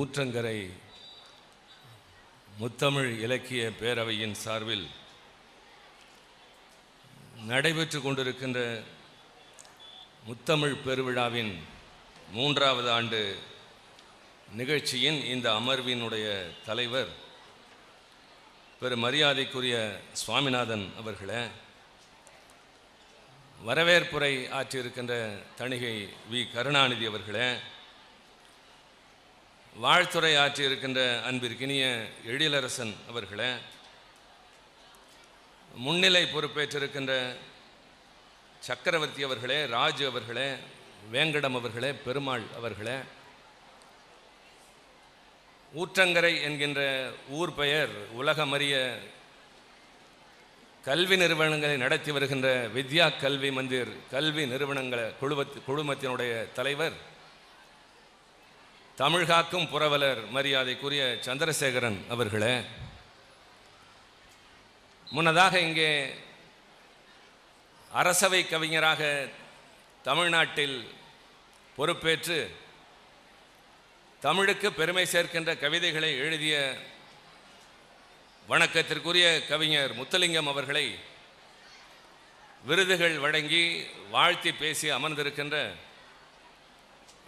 ஊற்றங்கரை முத்தமிழ் இலக்கிய பேரவையின் சார்பில் நடைபெற்று கொண்டிருக்கின்ற முத்தமிழ் பெருவிழாவின் மூன்றாவது ஆண்டு நிகழ்ச்சியின் இந்த அமர்வினுடைய தலைவர் பெரு மரியாதைக்குரிய சுவாமிநாதன் அவர்களே வரவேற்புரை ஆற்றியிருக்கின்ற தணிகை வி. கருணாநிதி அவர்களே வாழ்த்துறை ஆற்றியிருக்கின்ற அன்பிற்கினிய எழிலரசன் அவர்களே முன்னிலை பொறுப்பேற்றிருக்கின்ற சக்கரவர்த்தி அவர்களே ராஜு அவர்களே வேங்கடம் அவர்களே பெருமாள் அவர்களே ஊற்றங்கரை என்கின்ற ஊர் பெயர் உலகமறிய கல்வி நிறுவனங்களை நடத்தி வருகின்ற வித்யா கல்வி மந்திர் கல்வி நிறுவனங்களை குழுவத் குழுமத்தினுடைய தலைவர் தமிழ்காக்கும் புரவலர் மரியாதைக்குரிய சந்திரசேகரன் அவர்களே முன்னதாக இங்கே அரசவை கவிஞராக தமிழ்நாட்டில் பொறுப்பேற்று தமிழுக்கு பெருமை சேர்க்கின்ற கவிதைகளை எழுதிய வணக்கத்திற்குரிய கவிஞர் முத்தலிங்கம் அவர்களை விருதுகள் வழங்கி வாழ்த்தி பேசி அமர்ந்திருக்கின்ற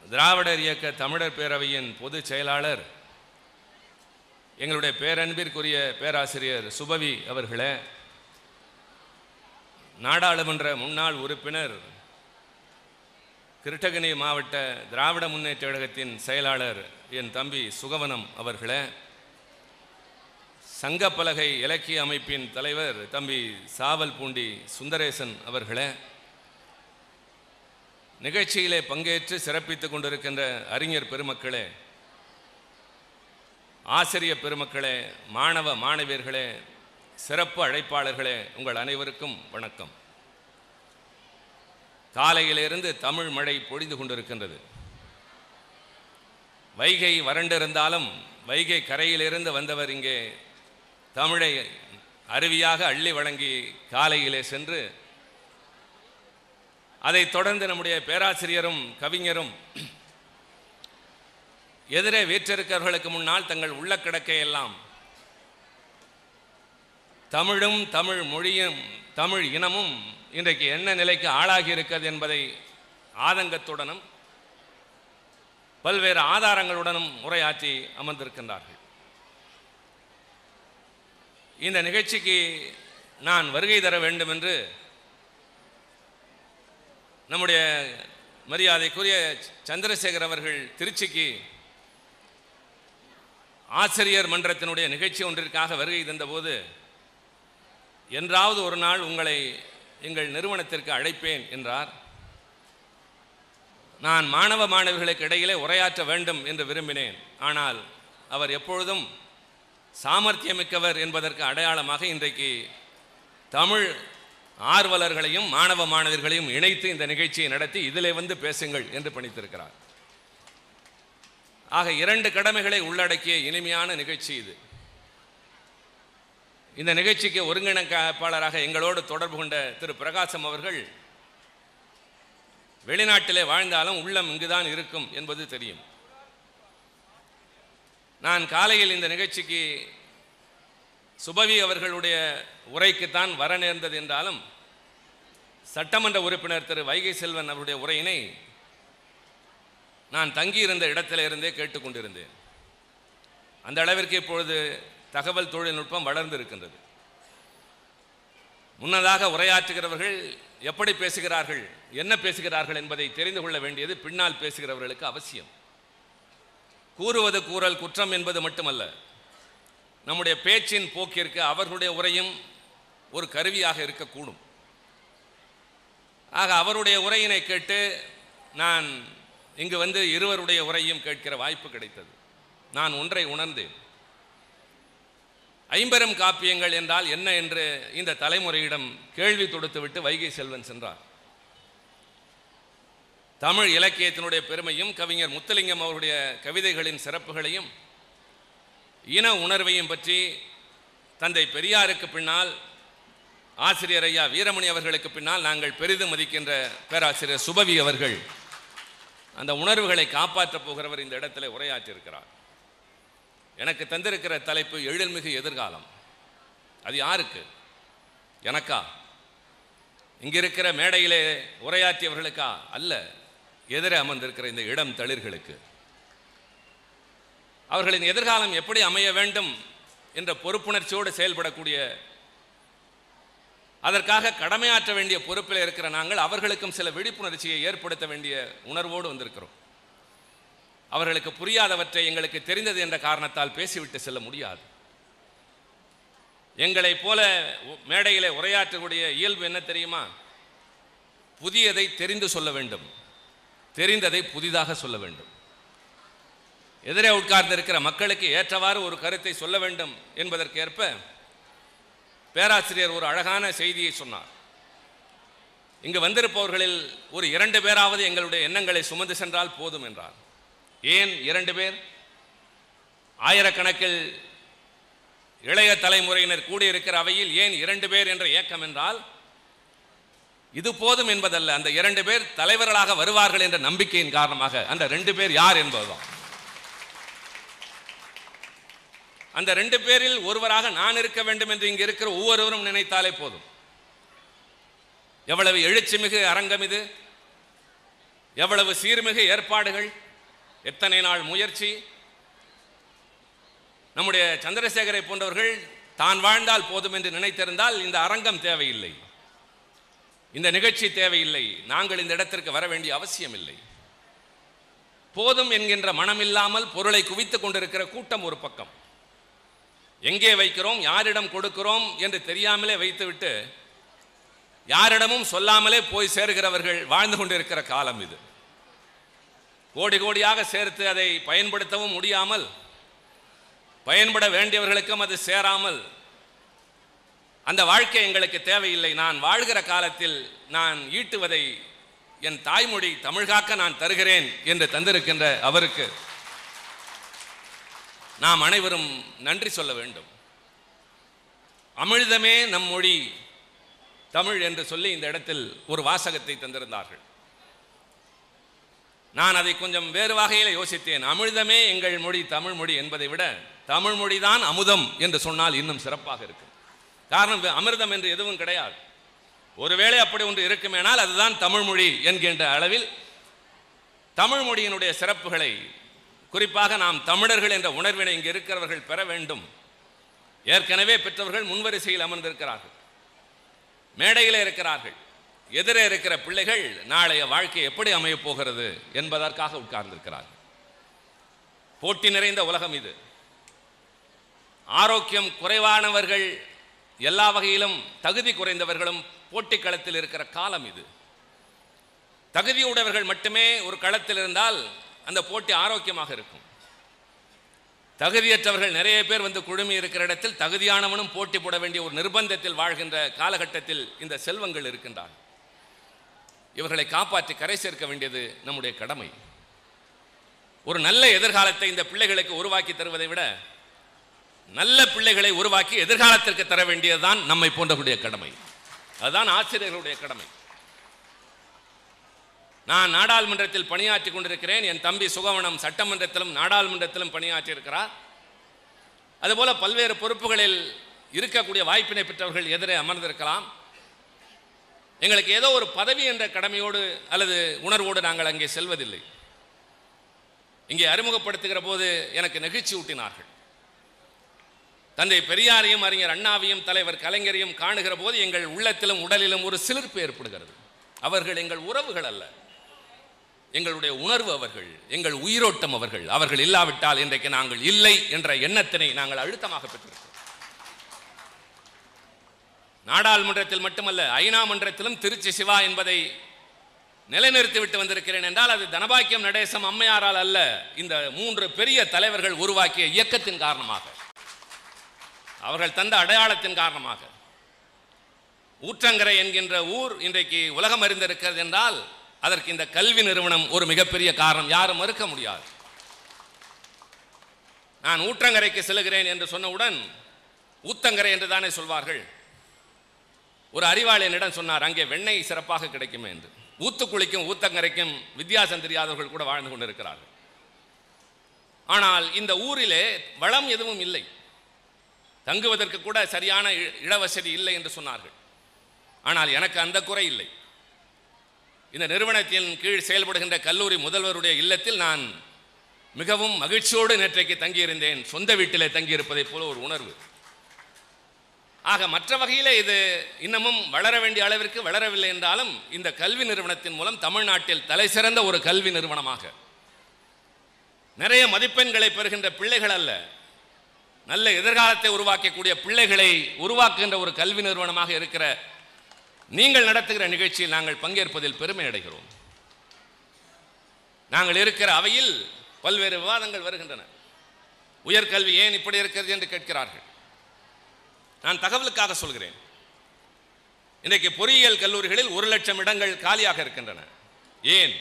திராவிடர் இயக்க தமிழர் பேரவையின் பொதுச் செயலாளர் எங்களுடைய பேரன்பிற்குரிய பேராசிரியர் சுபவி அவர்களே நாடாளுமன்ற முன்னாள் உறுப்பினர் கிருட்டகிரி மாவட்ட திராவிட முன்னேற்ற கழகத்தின் செயலாளர் என் தம்பி சுகவனம் அவர்களே சங்கப்பலகை இலக்கிய அமைப்பின் தலைவர் தம்பி சாவல் பூண்டி சுந்தரேசன் அவர்களே நிகழ்ச்சியிலே பங்கேற்று சிறப்பித்துக் கொண்டிருக்கின்ற அறிஞர் பெருமக்களே ஆசிரியர் பெருமக்களே மாணவ மாணவியர்களே சிறப்பு அழைப்பாளர்களே உங்கள் அனைவருக்கும் வணக்கம். காலையிலிருந்து தமிழ் மழை பொழிந்து கொண்டிருக்கின்றது. வைகை வறண்டிருந்தாலும் வைகை கரையிலிருந்து வந்தவர் இங்கே தமிழை அருவியாக அள்ளி வழங்கி காலையிலே சென்று அதைத் தொடர்ந்து நம்முடைய பேராசிரியரும் கவிஞரும் எதிரே வீற்றிருக்கிறவர்களுக்கு முன்னால் தங்கள் உள்ள கிடக்கையெல்லாம் தமிழும் தமிழ் மொழியும் தமிழ் இனமும் இன்றைக்கு என்ன நிலைக்கு ஆளாகி இருக்கிறது என்பதை ஆதங்கத்துடனும் பல்வேறு ஆதாரங்களுடனும் உரையாற்றி அமர்ந்திருக்கின்றார்கள். இந்த நிகழ்ச்சிக்கு நான் வருகை தர வேண்டும் என்று நம்முடைய மரியாதைக்குரிய சந்திரசேகர் அவர்கள் திருச்சிக்கு ஆசிரியர் மன்றத்தினுடைய நிகழ்ச்சி ஒன்றிற்காக வருகை தந்தபோது என்றாவது ஒரு நாள் உங்களை எங்கள் நிறுவனத்திற்கு அழைப்பேன் என்றார். நான் மாணவ மாணவிகளுக்கு இடையிலே உரையாற்ற வேண்டும் என்று விரும்பினேன். ஆனால் அவர் எப்பொழுதும் சாமர்த்தியமிக்கவர் என்பதற்கு அடையாளமாக இன்றைக்கு தமிழ் ஆர்வலர்களையும் மாணவ மாணவர்களையும் இணைத்து இந்த நிகழ்ச்சியை நடத்தி இதிலே வந்து பேசுங்கள் என்று பணித்திருக்கிறார். ஆக இரண்டு கடமைகளை உள்ளடக்கிய இனிமையான நிகழ்ச்சி இது. இந்த நிகழ்ச்சிக்கு ஒருங்கிணைப்பாளராக எங்களோடு தொடர்பு கொண்ட திரு பிரகாசம் அவர்கள் வெளிநாட்டிலே வாழ்ந்தாலும் உள்ளம் இங்குதான் இருக்கும் என்பது தெரியும். நான் காலையில் இந்த நிகழ்ச்சிக்கு சுபவி அவர்களுடைய உரைக்குத்தான் வர நேர்ந்தது என்றாலும் சட்டமன்ற உறுப்பினர் திரு வைகை செல்வன் அவருடைய உரையினை நான் தங்கியிருந்த இடத்திலிருந்தே கேட்டுக்கொண்டிருந்தேன். அந்த அளவிற்கு இப்பொழுது தகவல் தொழில்நுட்பம் வளர்ந்து இருக்கின்றது முன்னதாக உரையாற்றுகிறவர்கள் எப்படி பேசுகிறார்கள் என்ன பேசுகிறார்கள் என்பதை தெரிந்து கொள்ள வேண்டியது பின்னால் பேசுகிறவர்களுக்கு அவசியம். கூறுவது கூறல் குற்றம் என்பது மட்டுமல்ல நம்முடைய பேச்சின் போக்கிற்கு அவர்களுடைய உரையும் ஒரு கருவியாக இருக்கக்கூடும். ஆக அவருடைய உரையினை கேட்டு நான் இங்கு வந்து இருவருடைய உரையும் கேட்கிற வாய்ப்பு கிடைத்தது. நான் ஒன்றை உணர்ந்தேன். ஐம்பெரும் காப்பியங்கள் என்றால் என்ன என்று இந்த தலைமுறையிடம் கேள்வி தொடுத்துவிட்டு வைகை செல்வன் சென்றார். தமிழ் இலக்கியத்தினுடைய பெருமையும் கவிஞர் முத்துலிங்கம் அவருடைய கவிதைகளின் சிறப்புகளையும் இன உணர்வையும் பற்றி தந்தை பெரியாருக்கு பின்னால் ஆசிரியர் ஐயா வீரமணி அவர்களுக்கு பின்னால் நாங்கள் பெரிதும் மதிக்கின்ற பேராசிரியர் சுபவி அவர்கள். அந்த உணர்வுகளை காப்பாற்றப் போகிறவர் இந்த இடத்துல உரையாற்றியிருக்கிறார். எனக்கு தந்திருக்கிற தலைப்பு எழில்மிகு எதிர்காலம். அது யாருக்கு? எனக்கா? இங்க இருக்கிற மேடையிலே உரையாற்றியவர்களுக்கா? அல்ல. எதிரே அமர்ந்திருக்கிற இந்த இடம் தளிர்களுக்கு. அவர்களின் எதிர்காலம் எப்படி அமைய வேண்டும் என்ற பொறுப்புணர்ச்சியோடு செயல்படக்கூடிய அதற்காக கடமையாற்ற வேண்டிய பொறுப்பில் இருக்கிற நாங்கள் அவர்களுக்கும் சில விழிப்புணர்ச்சியை ஏற்படுத்த வேண்டிய உணர்வோடு வந்திருக்கிறோம். அவர்களுக்கு புரியாதவற்றை எங்களுக்கு தெரிந்தது என்ற காரணத்தால் பேசிவிட்டு செல்ல முடியாது. எங்களைப் போல மேடையில் உரையாற்றக்கூடிய இயல்பு என்ன தெரியுமா? புதியதை தெரிந்து சொல்ல வேண்டும். தெரிந்ததை புதிதாக சொல்ல வேண்டும். எதிரே உட்கார்ந்து இருக்கிற மக்களுக்கு ஏற்றவாறு ஒரு கருத்தை சொல்ல வேண்டும் என்பதற்கேற்ப பேராசிரியர் ஒரு அழகான செய்தியை சொன்னார். இங்கு வந்திருப்பவர்களில் ஒரு இரண்டு பேராவது எங்களுடைய எண்ணங்களை சுமந்து சென்றால் போதும் என்றார். ஏன் இரண்டு பேர்? ஆயிரக்கணக்கில் இளைய தலைமுறையினர் கூடியிருக்கிற அவையில் ஏன் இரண்டு பேர் என்ற இயக்கம் என்றால் இது போதும் என்பதல்ல. அந்த இரண்டு பேர் தலைவர்களாக வருவார்கள் என்ற நம்பிக்கையின் காரணமாக அந்த ரெண்டு பேர் யார் என்பதுதான். அந்த ரெண்டு பேரில் ஒருவராக நான் இருக்க வேண்டும் என்று இங்கு இருக்கிற ஒவ்வொருவரும் நினைத்தாலே போதும். எவ்வளவு எழுச்சிமிகு அரங்கம் இது. எவ்வளவு சீர்மிகு ஏற்பாடுகள். எத்தனை நாள் முயற்சி. நம்முடைய சந்திரசேகரை போன்றவர்கள் தான் வாழ்ந்தால் போதும் என்று நினைத்திருந்தால் இந்த அரங்கம் தேவையில்லை. இந்த நிகழ்ச்சி தேவையில்லை. நாங்கள் இந்த இடத்திற்கு வர வேண்டிய அவசியம் இல்லை போதும் என்கின்ற மனமில்லாமல் பொருளை குவித்துக் கொண்டிருக்கிற கூட்டம் ஒரு பக்கம். எங்கே வைக்கிறோம் யாரிடம் கொடுக்கிறோம் என்று தெரியாமலே வைத்துவிட்டு யாரிடமும் சொல்லாமலே போய் சேர்கிறவர்கள் வாழ்ந்து கொண்டிருக்கிற காலம் இது. கோடி கோடியாக சேர்த்து அதை பயன்படுத்தவும் முடியாமல் பயன்பட வேண்டியவர்களுக்கும் அது சேராமல் அந்த வாழ்க்கை எங்களுக்கு தேவையில்லை. நான் வாழ்கிற காலத்தில் நான் ஈட்டுவதை என் தாய்மொழி தமிழ்காக்க நான் தருகிறேன் என்று தந்திருக்கின்ற அவருக்கு நாம் அனைவரும் நன்றி சொல்ல வேண்டும். அமிழ்தமே நம் மொழி தமிழ் என்று சொல்லி இந்த இடத்தில் ஒரு வாசகத்தை தந்திருந்தார்கள். நான் அதை கொஞ்சம் வேறு வகையில் யோசித்தேன். அமிழ்தமே எங்கள் மொழி தமிழ் மொழி என்பதை விட தமிழ் மொழிதான் அமுதம் என்று சொன்னால் இன்னும் சிறப்பாக இருக்கும். காரணம் அமிர்தம் என்று எதுவும் கிடையாது. ஒருவேளை அப்படி ஒன்று இருக்குமேனால் அதுதான் தமிழ் மொழி என்கின்ற அளவில் தமிழ் மொழியினுடைய சிறப்புகளை குறிப்பாக நாம் தமிழர்கள் என்ற உணர்வினை இங்கு இருக்கிறவர்கள் பெற வேண்டும். ஏற்கனவே பெற்றவர்கள் முன்வரிசையில் அமர்ந்திருக்கிறார்கள். மேடையிலே இருக்கிறார்கள். எதிரே இருக்கிற பிள்ளைகள் நாளைய வாழ்க்கை எப்படி அமையப் போகிறது என்பதற்காக உட்கார்ந்திருக்கிறார்கள். போட்டி நிறைந்த உலகம் இது. ஆரோக்கியம் குறைவானவர்கள் எல்லா வகையிலும் தகுதி குறைந்தவர்களும் போட்டி களத்தில் இருக்கிற காலம் இது. தகுதியுடையவர்கள் மட்டுமே ஒரு களத்தில் இருந்தால் அந்த போட்டி ஆரோக்கியமாக இருக்கும். தகுதியற்றவர்கள் நிறைய பேர் வந்து குழுமி இருக்கிற இடத்தில் தகுதியானவனும் போட்டி போட வேண்டிய ஒரு நிர்பந்தத்தில் வாழ்கின்ற காலகட்டத்தில் இந்த செல்வங்கள் இருக்கின்றான் இவர்களை காப்பாற்றி கரை சேர்க்க வேண்டியது நம்முடைய கடமை. ஒரு நல்ல எதிர்காலத்தை இந்த பிள்ளைகளுக்கு உருவாக்கி தருவதை விட நல்ல பிள்ளைகளை உருவாக்கி எதிர்காலத்திற்கு தர வேண்டியதுதான் நம்மை போன்றவருடைய கடமை. அதுதான் ஆசிரியர்களுடைய கடமை. நான் நாடாளுமன்றத்தில் பணியாற்றி கொண்டிருக்கிறேன். என் தம்பி சுகவனம் சட்டமன்றத்திலும் நாடாளுமன்றத்திலும் பணியாற்றி இருக்கிறார் அதுபோல பல்வேறு பொறுப்புகளில் இருக்கக்கூடிய வாய்ப்பினை பெற்றவர்கள் எதிரே அமர்ந்திருக்கலாம். எங்களுக்கு ஏதோ ஒரு பதவி என்ற கடமையோடு அல்லது உணர்வோடு நாங்கள் அங்கே செல்வதில்லை. இங்கே அறிமுகப்படுத்துகிற போது எனக்கு நெகிழ்ச்சி ஊட்டினார்கள். தந்தை பெரியாரையும் அறிஞர் அண்ணாவையும் தலைவர் கலைஞரையும் காணுகிற போது எங்கள் உள்ளத்திலும் உடலிலும் ஒரு சிலிர்ப்பு ஏற்படுகிறது. அவர்கள் எங்கள் உறவுகள் அல்ல. எங்களுடைய உணர்வு அவர்கள் எங்கள் உயிரோட்டம் அவர்கள் அவர்கள் இல்லாவிட்டால் இன்றைக்கு நாங்கள் இல்லை என்ற எண்ணத்தினை நாங்கள் அழுத்தமாக பெற்றிருக்கிறோம். நாடாளுமன்றத்தில் மட்டுமல்ல ஐநா மன்றத்திலும் திருச்சி சிவா என்பதை நிலைநிறுத்திவிட்டு வந்திருக்கிறேன் என்றால் அது தனபாக்கியம் நடேசம் அம்மையாரால் அல்ல இந்த மூன்று பெரிய தலைவர்கள் உருவாக்கிய இயக்கத்தின் காரணமாக. அவர்கள் தந்த அடையாளத்தின் காரணமாக. ஊற்றங்கரை என்கின்ற ஊர் இன்றைக்கு உலகம் அறிந்திருக்கிறது என்றால் அதற்கு இந்த கல்வி நிறுவனம் ஒரு மிகப்பெரிய காரணம். யாரும் மறுக்க முடியாது. நான் ஊற்றங்கரைக்கு செல்கிறேன் என்று சொன்னவுடன் ஊத்தங்கரை என்று தானே சொல்வார்கள். ஒரு அறிவாளி என்னிடம் சொன்னார் அங்கே வெண்ணெய் சிறப்பாக கிடைக்குமே என்று. ஊத்துக்குளிக்கும் ஊத்தங்கரைக்கும் வித்தியாசம் தெரியாதவர்கள் கூட வாழ்ந்து கொண்டிருக்கிறார்கள். ஆனால் இந்த ஊரிலே வளம் எதுவும் இல்லை. தங்குவதற்கு கூட சரியான இ- இடவசதி இல்லை என்று சொன்னார்கள். ஆனால் எனக்கு அந்த குறை இல்லை. இந்த நிறுவனத்தின் கீழ் செயல்படுகின்ற கல்லூரி முதல்வருடைய இல்லத்தில் நான் மிகவும் மகிழ்ச்சியோடு நேற்றைக்கு தங்கியிருந்தேன். சொந்த வீட்டிலே தங்கியிருப்பதைப் போல ஒரு உணர்வு. ஆக மற்ற வகையில் இது இன்னமும் வளர வேண்டிய அளவிற்கு வளரவில்லை என்றாலும் இந்த கல்வி நிறுவனத்தின் மூலம் தமிழ்நாட்டில் தலை சிறந்த ஒரு கல்வி நிறுவனமாக. நிறைய மதிப்பெண்களை பெறுகின்ற பிள்ளைகள் அல்ல நல்ல எதிர்காலத்தை உருவாக்கக்கூடிய பிள்ளைகளை உருவாக்குகின்ற ஒரு கல்வி நிறுவனமாக இருக்கிற நீங்கள் நடத்துகிற நிகழ்ச்சியில் நாங்கள் பங்கேற்பதில் பெருமை அடைகிறோம். நாங்கள் இருக்கிற அவையில் பல்வேறு விவாதங்கள் வருகின்றன. உயர்கல்வி ஏன் இப்படி இருக்கிறது என்று கேட்கிறார்கள். நான் தகவலுக்காக சொல்கிறேன். இன்றைக்கு பொறியியல் கல்லூரிகளில் ஒரு லட்சம் இடங்கள் காலியாக இருக்கின்றன. ஏன்?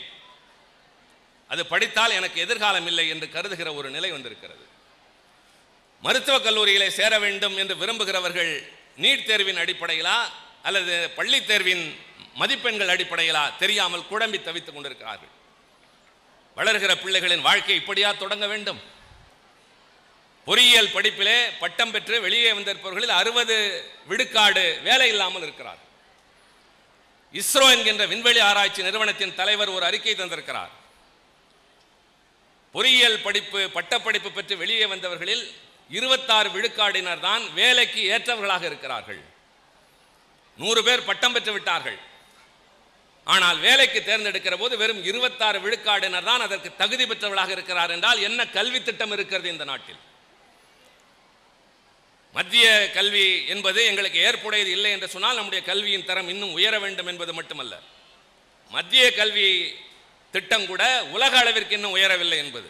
அது படித்தால் எனக்கு எதிர்காலம் இல்லை என்று கருதுகிற ஒரு நிலை வந்திருக்கிறது. மருத்துவக் கல்லூரியிலே சேர வேண்டும் என்று விரும்புகிறவர்கள் நீட் தேர்வின் அடிப்படையிலா அல்லது பள்ளித் தேர்வின் மதிப்பெண்கள் அடிப்படையிலா தெரியாமல் குழம்பி தவித்துக் கொண்டிருக்கிறார்கள். வளர்கிற பிள்ளைகளின் வாழ்க்கை இப்படியா தொடங்க வேண்டும்? பொறியியல் படிப்பிலே பட்டம் பெற்று வெளியே வந்திருப்பவர்களில் அறுபது விடுக்காடு வேலை இல்லாமல் இருக்கிறார். இஸ்ரோ என்கின்ற விண்வெளி ஆராய்ச்சி நிறுவனத்தின் தலைவர் ஒரு அறிக்கை தந்திருக்கிறார். பொறியியல் படிப்பு பட்டப்படிப்பு பெற்று வெளியே வந்தவர்களில் இருபத்தாறு விழுக்காடினர் தான் வேலைக்கு ஏற்றவர்களாக இருக்கிறார்கள். நூறு பேர் பட்டம் பெற்று விட்டார்கள். ஆனால் வேலைக்கு தேர்ந்தெடுக்கிற போது வெறும் இருபத்தாறு விழுக்காடினர் தான் அதற்கு தகுதி பெற்றவர்களாக இருக்கிறார் என்றால் என்ன கல்வி திட்டம் இருக்கிறது இந்த நாட்டில்? மத்திய கல்வி என்பது எங்களுக்கு ஏற்புடையது இல்லை என்று சொன்னால் நம்முடைய கல்வியின் தரம் இன்னும் உயர வேண்டும் என்பது மட்டுமல்ல. மத்திய கல்வி திட்டம் கூட உலக அளவிற்கு இன்னும் உயரவில்லை என்பது.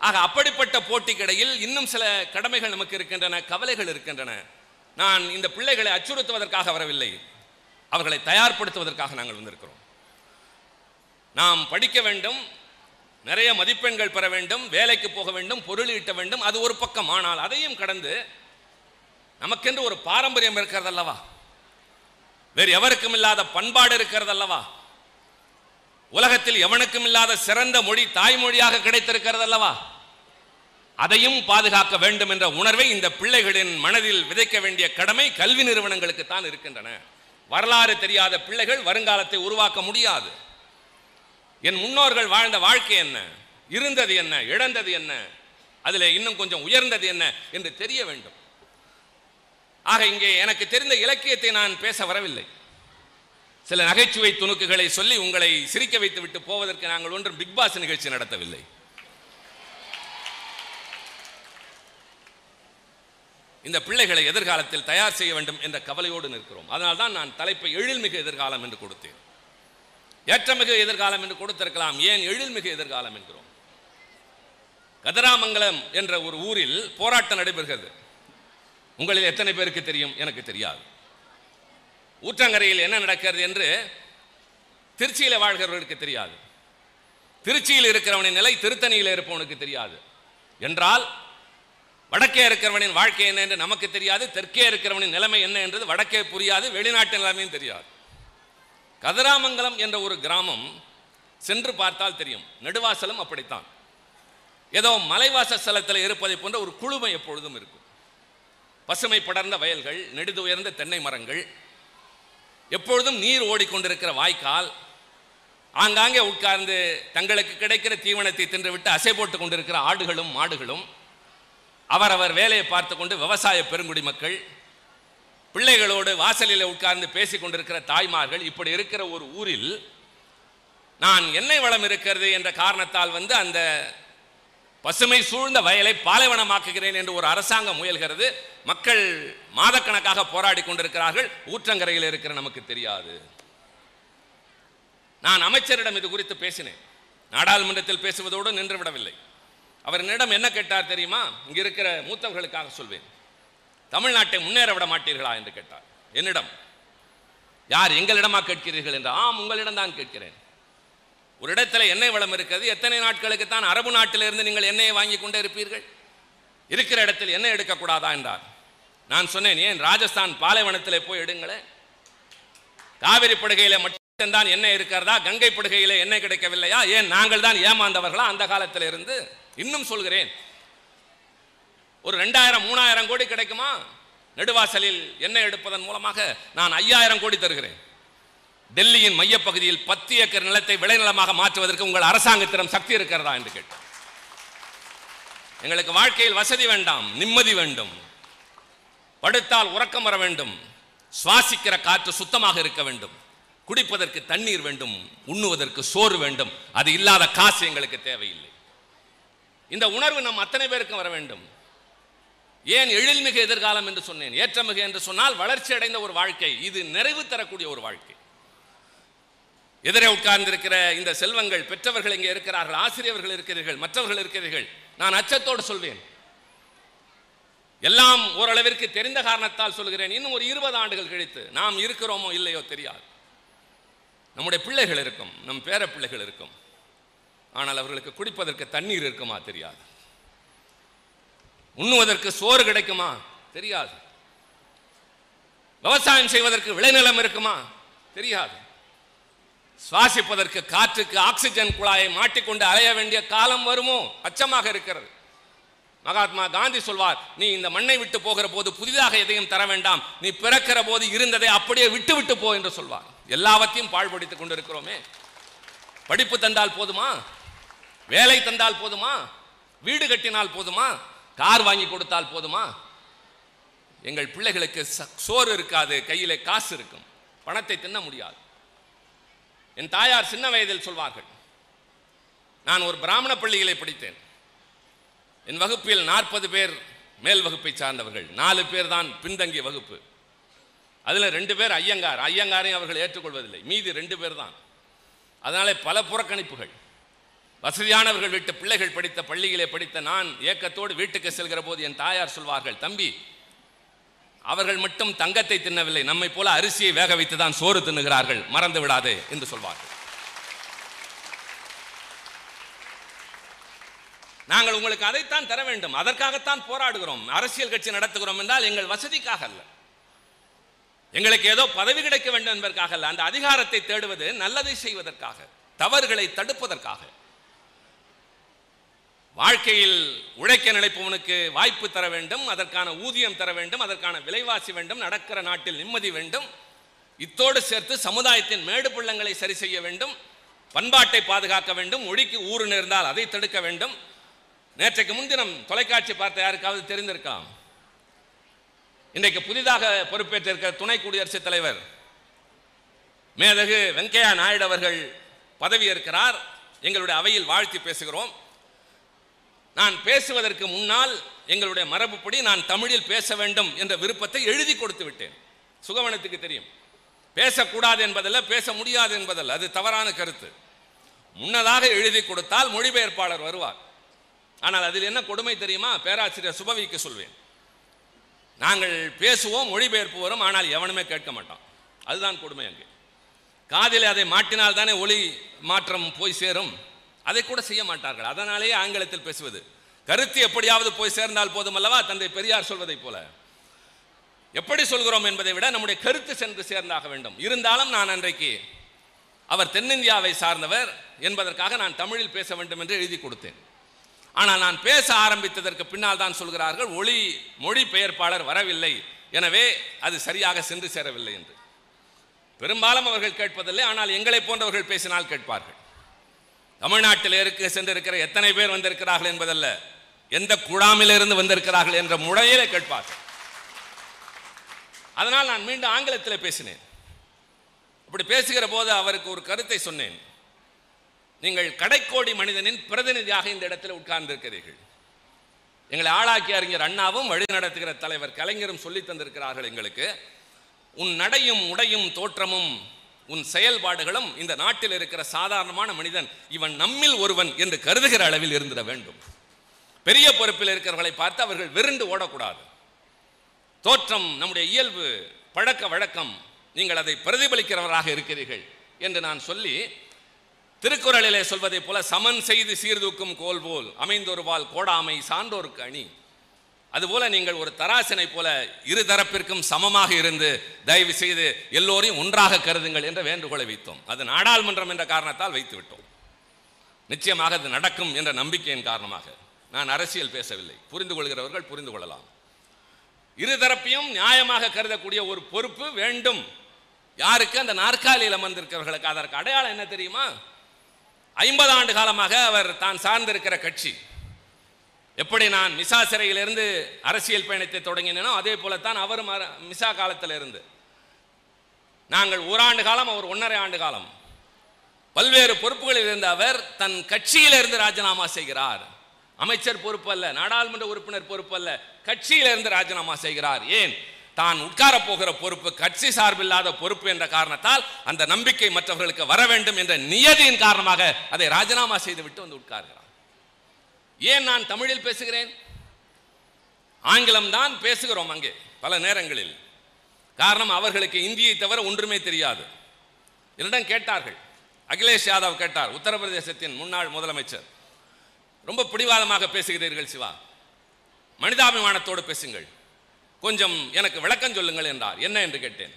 ஆக அப்படிப்பட்ட போட்டிக்கிடையில் இன்னும் சில கடமைகள் நமக்கு இருக்கின்றன கவலைகள் இருக்கின்றன. நான் இந்த பிள்ளைகளை அச்சுறுத்துவதற்காக வரவில்லை. அவர்களை தயார்படுத்துவதற்காக நாங்கள் வந்திருக்கிறோம். நாம் படிக்க வேண்டும் நிறைய மதிப்பெண்கள் பெற வேண்டும் வேலைக்கு போக வேண்டும் பொருள் ஈட்ட வேண்டும் அது ஒரு பக்கம். ஆனால் அதையும் கடந்து நமக்கென்று ஒரு பாரம்பரியம் இருக்கிறது அல்லவா வேறு எவருக்கும் இல்லாத பண்பாடு இருக்கிறது அல்லவா உலகத்தில் எவனுக்கும் இல்லாத சிறந்த மொழி தாய்மொழியாக கிடைத்திருக்கிறது அல்லவா அதையும் பாதுகாக்க வேண்டும் என்ற உணர்வை இந்த பிள்ளைகளின் மனதில் விதைக்க வேண்டிய கடமை கல்வி நிறுவனங்களுக்கு தான் இருக்கின்றன. வரலாறு தெரியாத பிள்ளைகள் வருங்காலத்தை உருவாக்க முடியாது. என் முன்னோர்கள் வாழ்ந்த வாழ்க்கை என்ன? இருந்தது என்ன? இழந்தது என்ன? அதில் இன்னும் கொஞ்சம் உயர்ந்தது என்ன என்று தெரிய வேண்டும். ஆக இங்கே எனக்கு தெரிந்த இலக்கியத்தை நான் பேச வரவில்லை. சில நகைச்சுவை துணுக்குகளை சொல்லி உங்களை சிரிக்க வைத்து விட்டு போவதற்கு நாங்கள் ஒன்றும் பிக் பாஸ் நிகழ்ச்சி நடத்தவில்லை. இந்த பிள்ளைகளை எதிர்காலத்தில் தயார் செய்ய வேண்டும் என்ற கவலையோடு நிற்கிறோம். அதனால்தான் நான் தலைப்பை எழில்மிகு எதிர்காலம் என்று கொடுத்தேன். ஏற்றமிகு எதிர்காலம் என்று கொடுத்திருக்கலாம். ஏன் எழில்மிகு எதிர்காலம் என்கிறோம். கதராமங்கலம் என்ற ஒரு ஊரில் போராட்டம் நடைபெறுகிறது. உங்களில் எத்தனை பேருக்கு தெரியும்? எனக்கு தெரியாது. ஊற்றங்கரையில் என்ன நடக்கிறது என்று திருச்சியில் வாழ்கிறவர்களுக்கு தெரியாது. திருச்சியில் இருக்கிறவனின் நிலை திருத்தணியில் இருப்பவனுக்கு தெரியாது. என்றால் வடக்கே இருக்கிறவனின் வாழ்க்கை என்ன என்று நமக்கு தெரியாது தெற்கே இருக்கிறவனின் நிலைமை என்ன என்றது வடக்கே புரியாது வெளிநாட்டு நிலைமையும் தெரியாது. கதிராமங்கலம் என்ற ஒரு கிராமம் சென்று பார்த்தால் தெரியும். நெடுவாசலும் அப்படித்தான். ஏதோ மலைவாச ஸ்தலத்தில் இருப்பதை போன்ற ஒரு குழுமை எப்பொழுதும் இருக்கும். பசுமை படர்ந்த வயல்கள் நெடுது உயர்ந்த தென்னை மரங்கள் எப்பொழுதும் நீர் ஓடிக்கொண்டிருக்கிற வாய்க்கால் ஆங்காங்கே உட்கார்ந்து தங்களுக்கு கிடைக்கிற தீவனத்தை தின்றுவிட்டு அசை போட்டு கொண்டிருக்கிற ஆடுகளும் மாடுகளும் அவரவர் வேலையை பார்த்து கொண்டு விவசாய பெருங்குடி மக்கள் பிள்ளைகளோடு வாசலில் உட்கார்ந்து பேசிக் கொண்டிருக்கிற தாய்மார்கள் இப்படி இருக்கிற ஒரு ஊரில் நான் எண்ணெய் வளம் இருக்கிறது என்ற காரணத்தால் வந்து அந்த பசுமை சூழ்ந்த வயலை பாலைவனமாக்குகிறேன் என்று ஒரு அரசாங்கம் முயல்கிறது. மக்கள் மாதக்கணக்காக போராடி கொண்டிருக்கிறார்கள். ஊற்றங்கரையில் இருக்கிற நமக்கு தெரியாது. நான் அமைச்சரிடம் இது குறித்து பேசினேன். நாடாளுமன்றத்தில் பேசுவதோடு நின்றுவிடவில்லை அவர் என்னிடம் என்ன கேட்டார் தெரியுமா? இங்க இருக்கிற மூத்தவர்களுக்காக சொல்வேன். தமிழ்நாட்டை முன்னேற விட மாட்டீர்களா என்று கேட்டார். என்னிடம் யார் எங்களிடமா கேட்கிறீர்கள்? என்று ஆம் உங்களிடம் தான் கேட்கிறேன். ஒரு இடத்துல எண்ணெய் வளம் இருக்கிறது. எத்தனை நாட்களுக்கு தான் அரபு நாட்டிலிருந்து நீங்கள் எண்ணெயை வாங்கி கொண்டே இருப்பீர்கள்? இருக்கிற இடத்தில் எண்ணெய் எடுக்கக்கூடாதா? என்றார். நான் சொன்னேன் ஏன் ராஜஸ்தான் பாலைவனத்தில் போய் எடுங்களேன்? காவிரி படுகையில் மட்டும்தான் எண்ணெய் இருக்கிறதா? கங்கை படுகையில் எண்ணெய் கிடைக்கவில்லையா? ஏன் நாங்கள் தான் ஏமாந்தவர்களா? அந்த காலத்தில் இருந்து இன்னும் சொல்கிறேன். ஒரு ரெண்டாயிரம் மூணாயிரம் கோடி கிடைக்குமா? நெடுவாசலில் எண்ணெய் எடுப்பதன் மூலமாக நான் ஐயாயிரம் கோடி தருகிறேன். டெல்லியின் மையப்பகுதியில் பத்து ஏக்கர் நிலத்தை விளைநிலமாக மாற்றுவதற்கு உங்கள் அரசாங்கத்திடம் சக்தி இருக்கிறதா என்று கேட்டேன். எங்களுக்கு வாழ்க்கையில் வசதி வேண்டாம் நிம்மதி வேண்டும். படுத்தால் உறக்கம் வர வேண்டும். சுவாசிக்கிற காற்று சுத்தமாக இருக்க வேண்டும். குடிப்பதற்கு தண்ணீர் வேண்டும். உண்ணுவதற்கு சோறு வேண்டும். அது இல்லாத காசு எங்களுக்கு தேவையில்லை. இந்த உணர்வு நம் அத்தனை பேருக்கும் வர வேண்டும். ஏன் எழில்மிகு எதிர்காலம் என்று சொன்னேன் ஏற்றமிகு என்று சொன்னால் வளர்ச்சி அடைந்த ஒரு வாழ்க்கை இது நிறைவு தரக்கூடிய ஒரு வாழ்க்கை. எதிரே உட்கார்ந்திருக்கிற இந்த செல்வங்கள் பெற்றவர்கள் இங்கே இருக்கிறார்கள் ஆசிரியர்கள் இருக்கிறீர்கள் மற்றவர்கள் இருக்கிறீர்கள் நான் அச்சத்தோடு சொல்வேன். எல்லாம் ஓரளவிற்கு தெரிந்த காரணத்தால் சொல்கிறேன் இன்னும் ஒரு இருபது ஆண்டுகள் கழித்து நாம் இருக்கிறோமோ இல்லையோ தெரியாது. நம்முடைய பிள்ளைகள் இருக்கும் நம் பேர பிள்ளைகள் இருக்கும். ஆனால் அவர்களுக்கு குடிப்பதற்கு தண்ணீர் இருக்குமா தெரியாது. உண்ணுவதற்கு சோறு கிடைக்குமா தெரியாது. விவசாயம் செய்வதற்கு விளைநிலம் இருக்குமா தெரியாது. சுவாசிப்பதற்கு காற்றுக்கு ஆக்சிஜன் குழாயை மாட்டிக்கொண்டு அலைய வேண்டிய காலம் வருமோ? அச்சமாக இருக்கிறது. மகாத்மா காந்தி சொல்வார் நீ இந்த மண்ணை விட்டு போகிற போது புதிதாக எதையும் தர வேண்டாம். நீ பிறக்கிற போது இருந்ததை அப்படியே விட்டு விட்டு போ என்று சொல்வார். எல்லாவற்றையும் பாழ்படுத்திக் கொண்டிருக்கிறோமே. படிப்பு தந்தால் போதுமா? வேலை தந்தால் போதுமா? வீடு கட்டினால் போதுமா? கார் வாங்கி கொடுத்தால் போதுமா? எங்கள் பிள்ளைகளுக்கு சோறு இருக்காது கையில் காசு இருக்கும். பணத்தை தின்ன முடியாது. என் தாயார் சின்ன வயதில் சொல்வார்கள் நான் ஒரு பிராமண பள்ளிகளை படித்தேன். என் வகுப்பில் நாற்பது பேர் மேல் வகுப்பை சார்ந்தவர்கள் நாலு பேர் தான் பின்தங்கிய வகுப்பு. அதில் ரெண்டு பேர் ஐயங்கார் ஐயங்காரையும் அவர்கள் ஏற்றுக்கொள்வதில்லை மீதி ரெண்டு பேர் தான். அதனாலே பல புறக்கணிப்புகள். வசதியானவர்கள் வீட்டு பிள்ளைகள் படித்த பள்ளியிலே படித்த நான் ஏக்கத்தோடு வீட்டுக்கு செல்கிற போது என் தாயார் சொல்வார்கள் தம்பி அவர்கள் மட்டும் தங்கத்தை தின்னவில்லை நம்மை போல அரிசியை வேக வைத்து தான் சோறு தின்னுகிறார்கள் மறந்து விடாதே என்று சொல்வார்கள். நாங்கள் உங்களுக்கு அதைத்தான் தர வேண்டும் அதற்காகத்தான் போராடுகிறோம் அரசியல் கட்சி நடத்துகிறோம் என்றால் எங்கள் வசதிக்காக அல்ல. எங்களுக்கு ஏதோ பதவி கிடைக்க வேண்டும் என்பதற்காக அல்ல அந்த அதிகாரத்தை தேடுவது நல்லதை செய்வதற்காக தவறுகளை தடுப்பதற்காக. வாழ்க்கையில் உழைக்க நினைப்பவனுக்கு வாய்ப்பு தர வேண்டும் அதற்கான ஊதியம் தர வேண்டும் அதற்கான விலைவாசி வேண்டும் நடக்கிற நாட்டில் நிம்மதி வேண்டும். இத்தோடு சேர்த்து சமுதாயத்தின் மேடு பிள்ளங்களை சரி செய்ய வேண்டும் பண்பாட்டை பாதுகாக்க வேண்டும் மொழிக்கு ஊறு நேர்ந்தால் அதை தடுக்க வேண்டும். நேற்றைக்கு முன்தினம் தொலைக்காட்சி பார்த்த யாருக்காவது தெரிந்திருக்கலாம் இன்றைக்கு புதிதாக பொறுப்பேற்றிருக்கிற துணை குடியரசுத் தலைவர் மேதகு வெங்கையா நாயுடு அவர்கள் பதவியேற்கிறார் எங்களுடைய அவையில் வாழ்த்தி பேசுகிறோம். நான் பேசுவதற்கு முன்னால் எங்களுடைய மரபுப்படி நான் தமிழில் பேச வேண்டும் என்ற விருப்பத்தை எழுதி கொடுத்து விட்டேன். சுகவனத்துக்கு தெரியும். பேசக்கூடாது என்பதல்ல பேச முடியாது என்பதல்ல. அது தவறான கருத்து. முன்னதாக எழுதி கொடுத்தால் மொழிபெயர்ப்பாளர் வருவார். ஆனால் அதில் என்ன கொடுமை தெரியுமா? பேராசிரியர் சுபவிக்கு சொல்வேன். நாங்கள் பேசுவோம் மொழிபெயர்ப்பு வரும் ஆனால் எவனுமே கேட்க மாட்டான் அதுதான் கொடுமை அங்கே. காதில் அதை மாட்டினால் தானே ஒளி மாற்றம் போய் சேரும்? அதை கூட செய்ய மாட்டார்கள் அதனாலேயே ஆங்கிலத்தில் பேசுவது. கருத்து எப்படியாவது போய் சேர்ந்தால் போதும் அல்லவா? தந்தை பெரியார் சொல்வதைப் போல. எப்படி சொல்கிறோம் என்பதை விட நம்முடைய கருத்து சென்று சேர்ந்தாக வேண்டும். இருந்தாலும் நான் அன்றைக்கு அவர் தென்னிந்தியாவை சார்ந்தவர் என்பதற்காக நான் தமிழில் பேச வேண்டும் என்று எழுதி கொடுத்தேன். ஆனால் நான் பேச ஆரம்பித்ததற்கு பின்னால் தான் சொல்கிறார்கள் ஒளி மொழி பெயர்ப்பாளர் வரவில்லை. எனவே அது சரியாக சென்று சேரவில்லை என்று. பெரும்பாலும் அவர்கள் கேட்பதில்லை ஆனால் எங்களை போன்றவர்கள் பேசினால் கேட்பார்கள். தமிழ்நாட்டில் இருக்க சென்றிருக்கிற எத்தனை பேர் வந்திருக்கிறார்கள் என்பதல்ல. எந்த குழாமிலிருந்து வந்திருக்கிறார்கள் என்ற முறையிலே கேட்பார்கள் அதனால் நான் மீண்டும் ஆங்கிலத்தில் பேசினேன். அப்படி பேசுகிற போது அவருக்கு ஒரு கருத்தை சொன்னேன். நீங்கள் கடைக்கோடி மனிதனின் பிரதிநிதியாக இந்த இடத்தில் உட்கார்ந்திருக்கிறீர்கள். எங்களை ஆளாக்கி அறிஞர் அண்ணாவும் வழிநடத்துகிற தலைவர் கலைஞரும் சொல்லி தந்திருக்கிறார்கள் எங்களுக்கு. உன் நடையும் உடையும் தோற்றமும் உன் செயல்பாடுகளும் இந்த நாட்டில் இருக்கிற சாதாரணமான மனிதன் இவன் நம்மில் ஒருவன் என்று கருதுகிற அளவில் இருந்திட வேண்டும். பெரிய பொறுப்பில் இருக்கிறவர்களை பார்த்து அவர்கள் விருண்டு ஓடக்கூடாது. தோற்றம் நம்முடைய இயல்பு பழக்க வழக்கம் நீங்கள் அதை பிரதிபலிக்கிறவராக இருக்கிறீர்கள் என்று நான் சொல்லி திருக்குறளிலே சொல்வதைப் போல சமன் செய்து சீர்தூக்கும் கோல் போல் அமைந்தொருவால் கோடாமை சான்றோருக்கு அணி. அதுபோல நீங்கள் ஒரு தராசினை போல இரு தரப்பிற்கும் சமமாக இருந்து தயவு செய்து எல்லோரையும் ஒன்றாக கருதுங்கள் என்ற வேண்டுகோளை வைத்தோம். அது நாடாளுமன்றம் என்ற காரணத்தால் வைத்து விட்டோம். நிச்சயமாக அது நடக்கும் என்ற நம்பிக்கையின் காரணமாக. நான் அரசியல் பேசவில்லை. புரிந்து கொள்கிறவர்கள் புரிந்து கொள்ளலாம். இருதரப்பையும் நியாயமாக கருதக்கூடிய ஒரு பொறுப்பு வேண்டும். யாருக்கு? அந்த நாற்காலியில் அமர்ந்திருக்கிறவர்களுக்கு. அதற்கு அடையாளம் என்ன தெரியுமா? ஐம்பது ஆண்டு காலமாக அவர் தான் சார்ந்திருக்கிற கட்சி. எப்படி நான் மிசா சிறையிலிருந்து அரசியல் பயணத்தை தொடங்கினேனோ அதே போலத்தான் அவரும் மிசா காலத்தில் இருந்து நாங்கள் ஓராண்டு காலம் அவர் ஒன்றரை ஆண்டு காலம். பல்வேறு பொறுப்புகளில் இருந்த அவர் தன் கட்சியிலிருந்து ராஜினாமா செய்கிறார். அமைச்சர் பொறுப்பு அல்ல நாடாளுமன்ற உறுப்பினர் பொறுப்பு அல்ல கட்சியிலிருந்து ராஜினாமா செய்கிறார். ஏன்? தான் உட்கார போகிற பொறுப்பு கட்சி சார்பில்லாத பொறுப்பு என்ற காரணத்தால் அந்த நம்பிக்கை மற்றவர்களுக்கு வர வேண்டும் என்ற நியதியின் காரணமாக அதை ராஜினாமா செய்துவிட்டு வந்து உட்கார்கிறார். ஏன் நான் தமிழில் பேசுகிறேன்? ஆங்கிலம் தான் பேசுகிறோம் அங்கே பல நேரங்களில். காரணம் அவர்களுக்கு இந்தியை தவிர ஒன்றுமே தெரியாது. என்னிடம் கேட்டார்கள். அகிலேஷ் யாதவ் கேட்டார் உத்தரப்பிரதேசத்தின் முன்னாள் முதலமைச்சர். ரொம்ப பிடிவாதமாக பேசுகிறீர்கள் சிவா. மனிதாபிமானத்தோடு பேசுங்கள். கொஞ்சம் எனக்கு விளக்கம் சொல்லுங்கள் என்றார். என்ன என்று கேட்டேன்.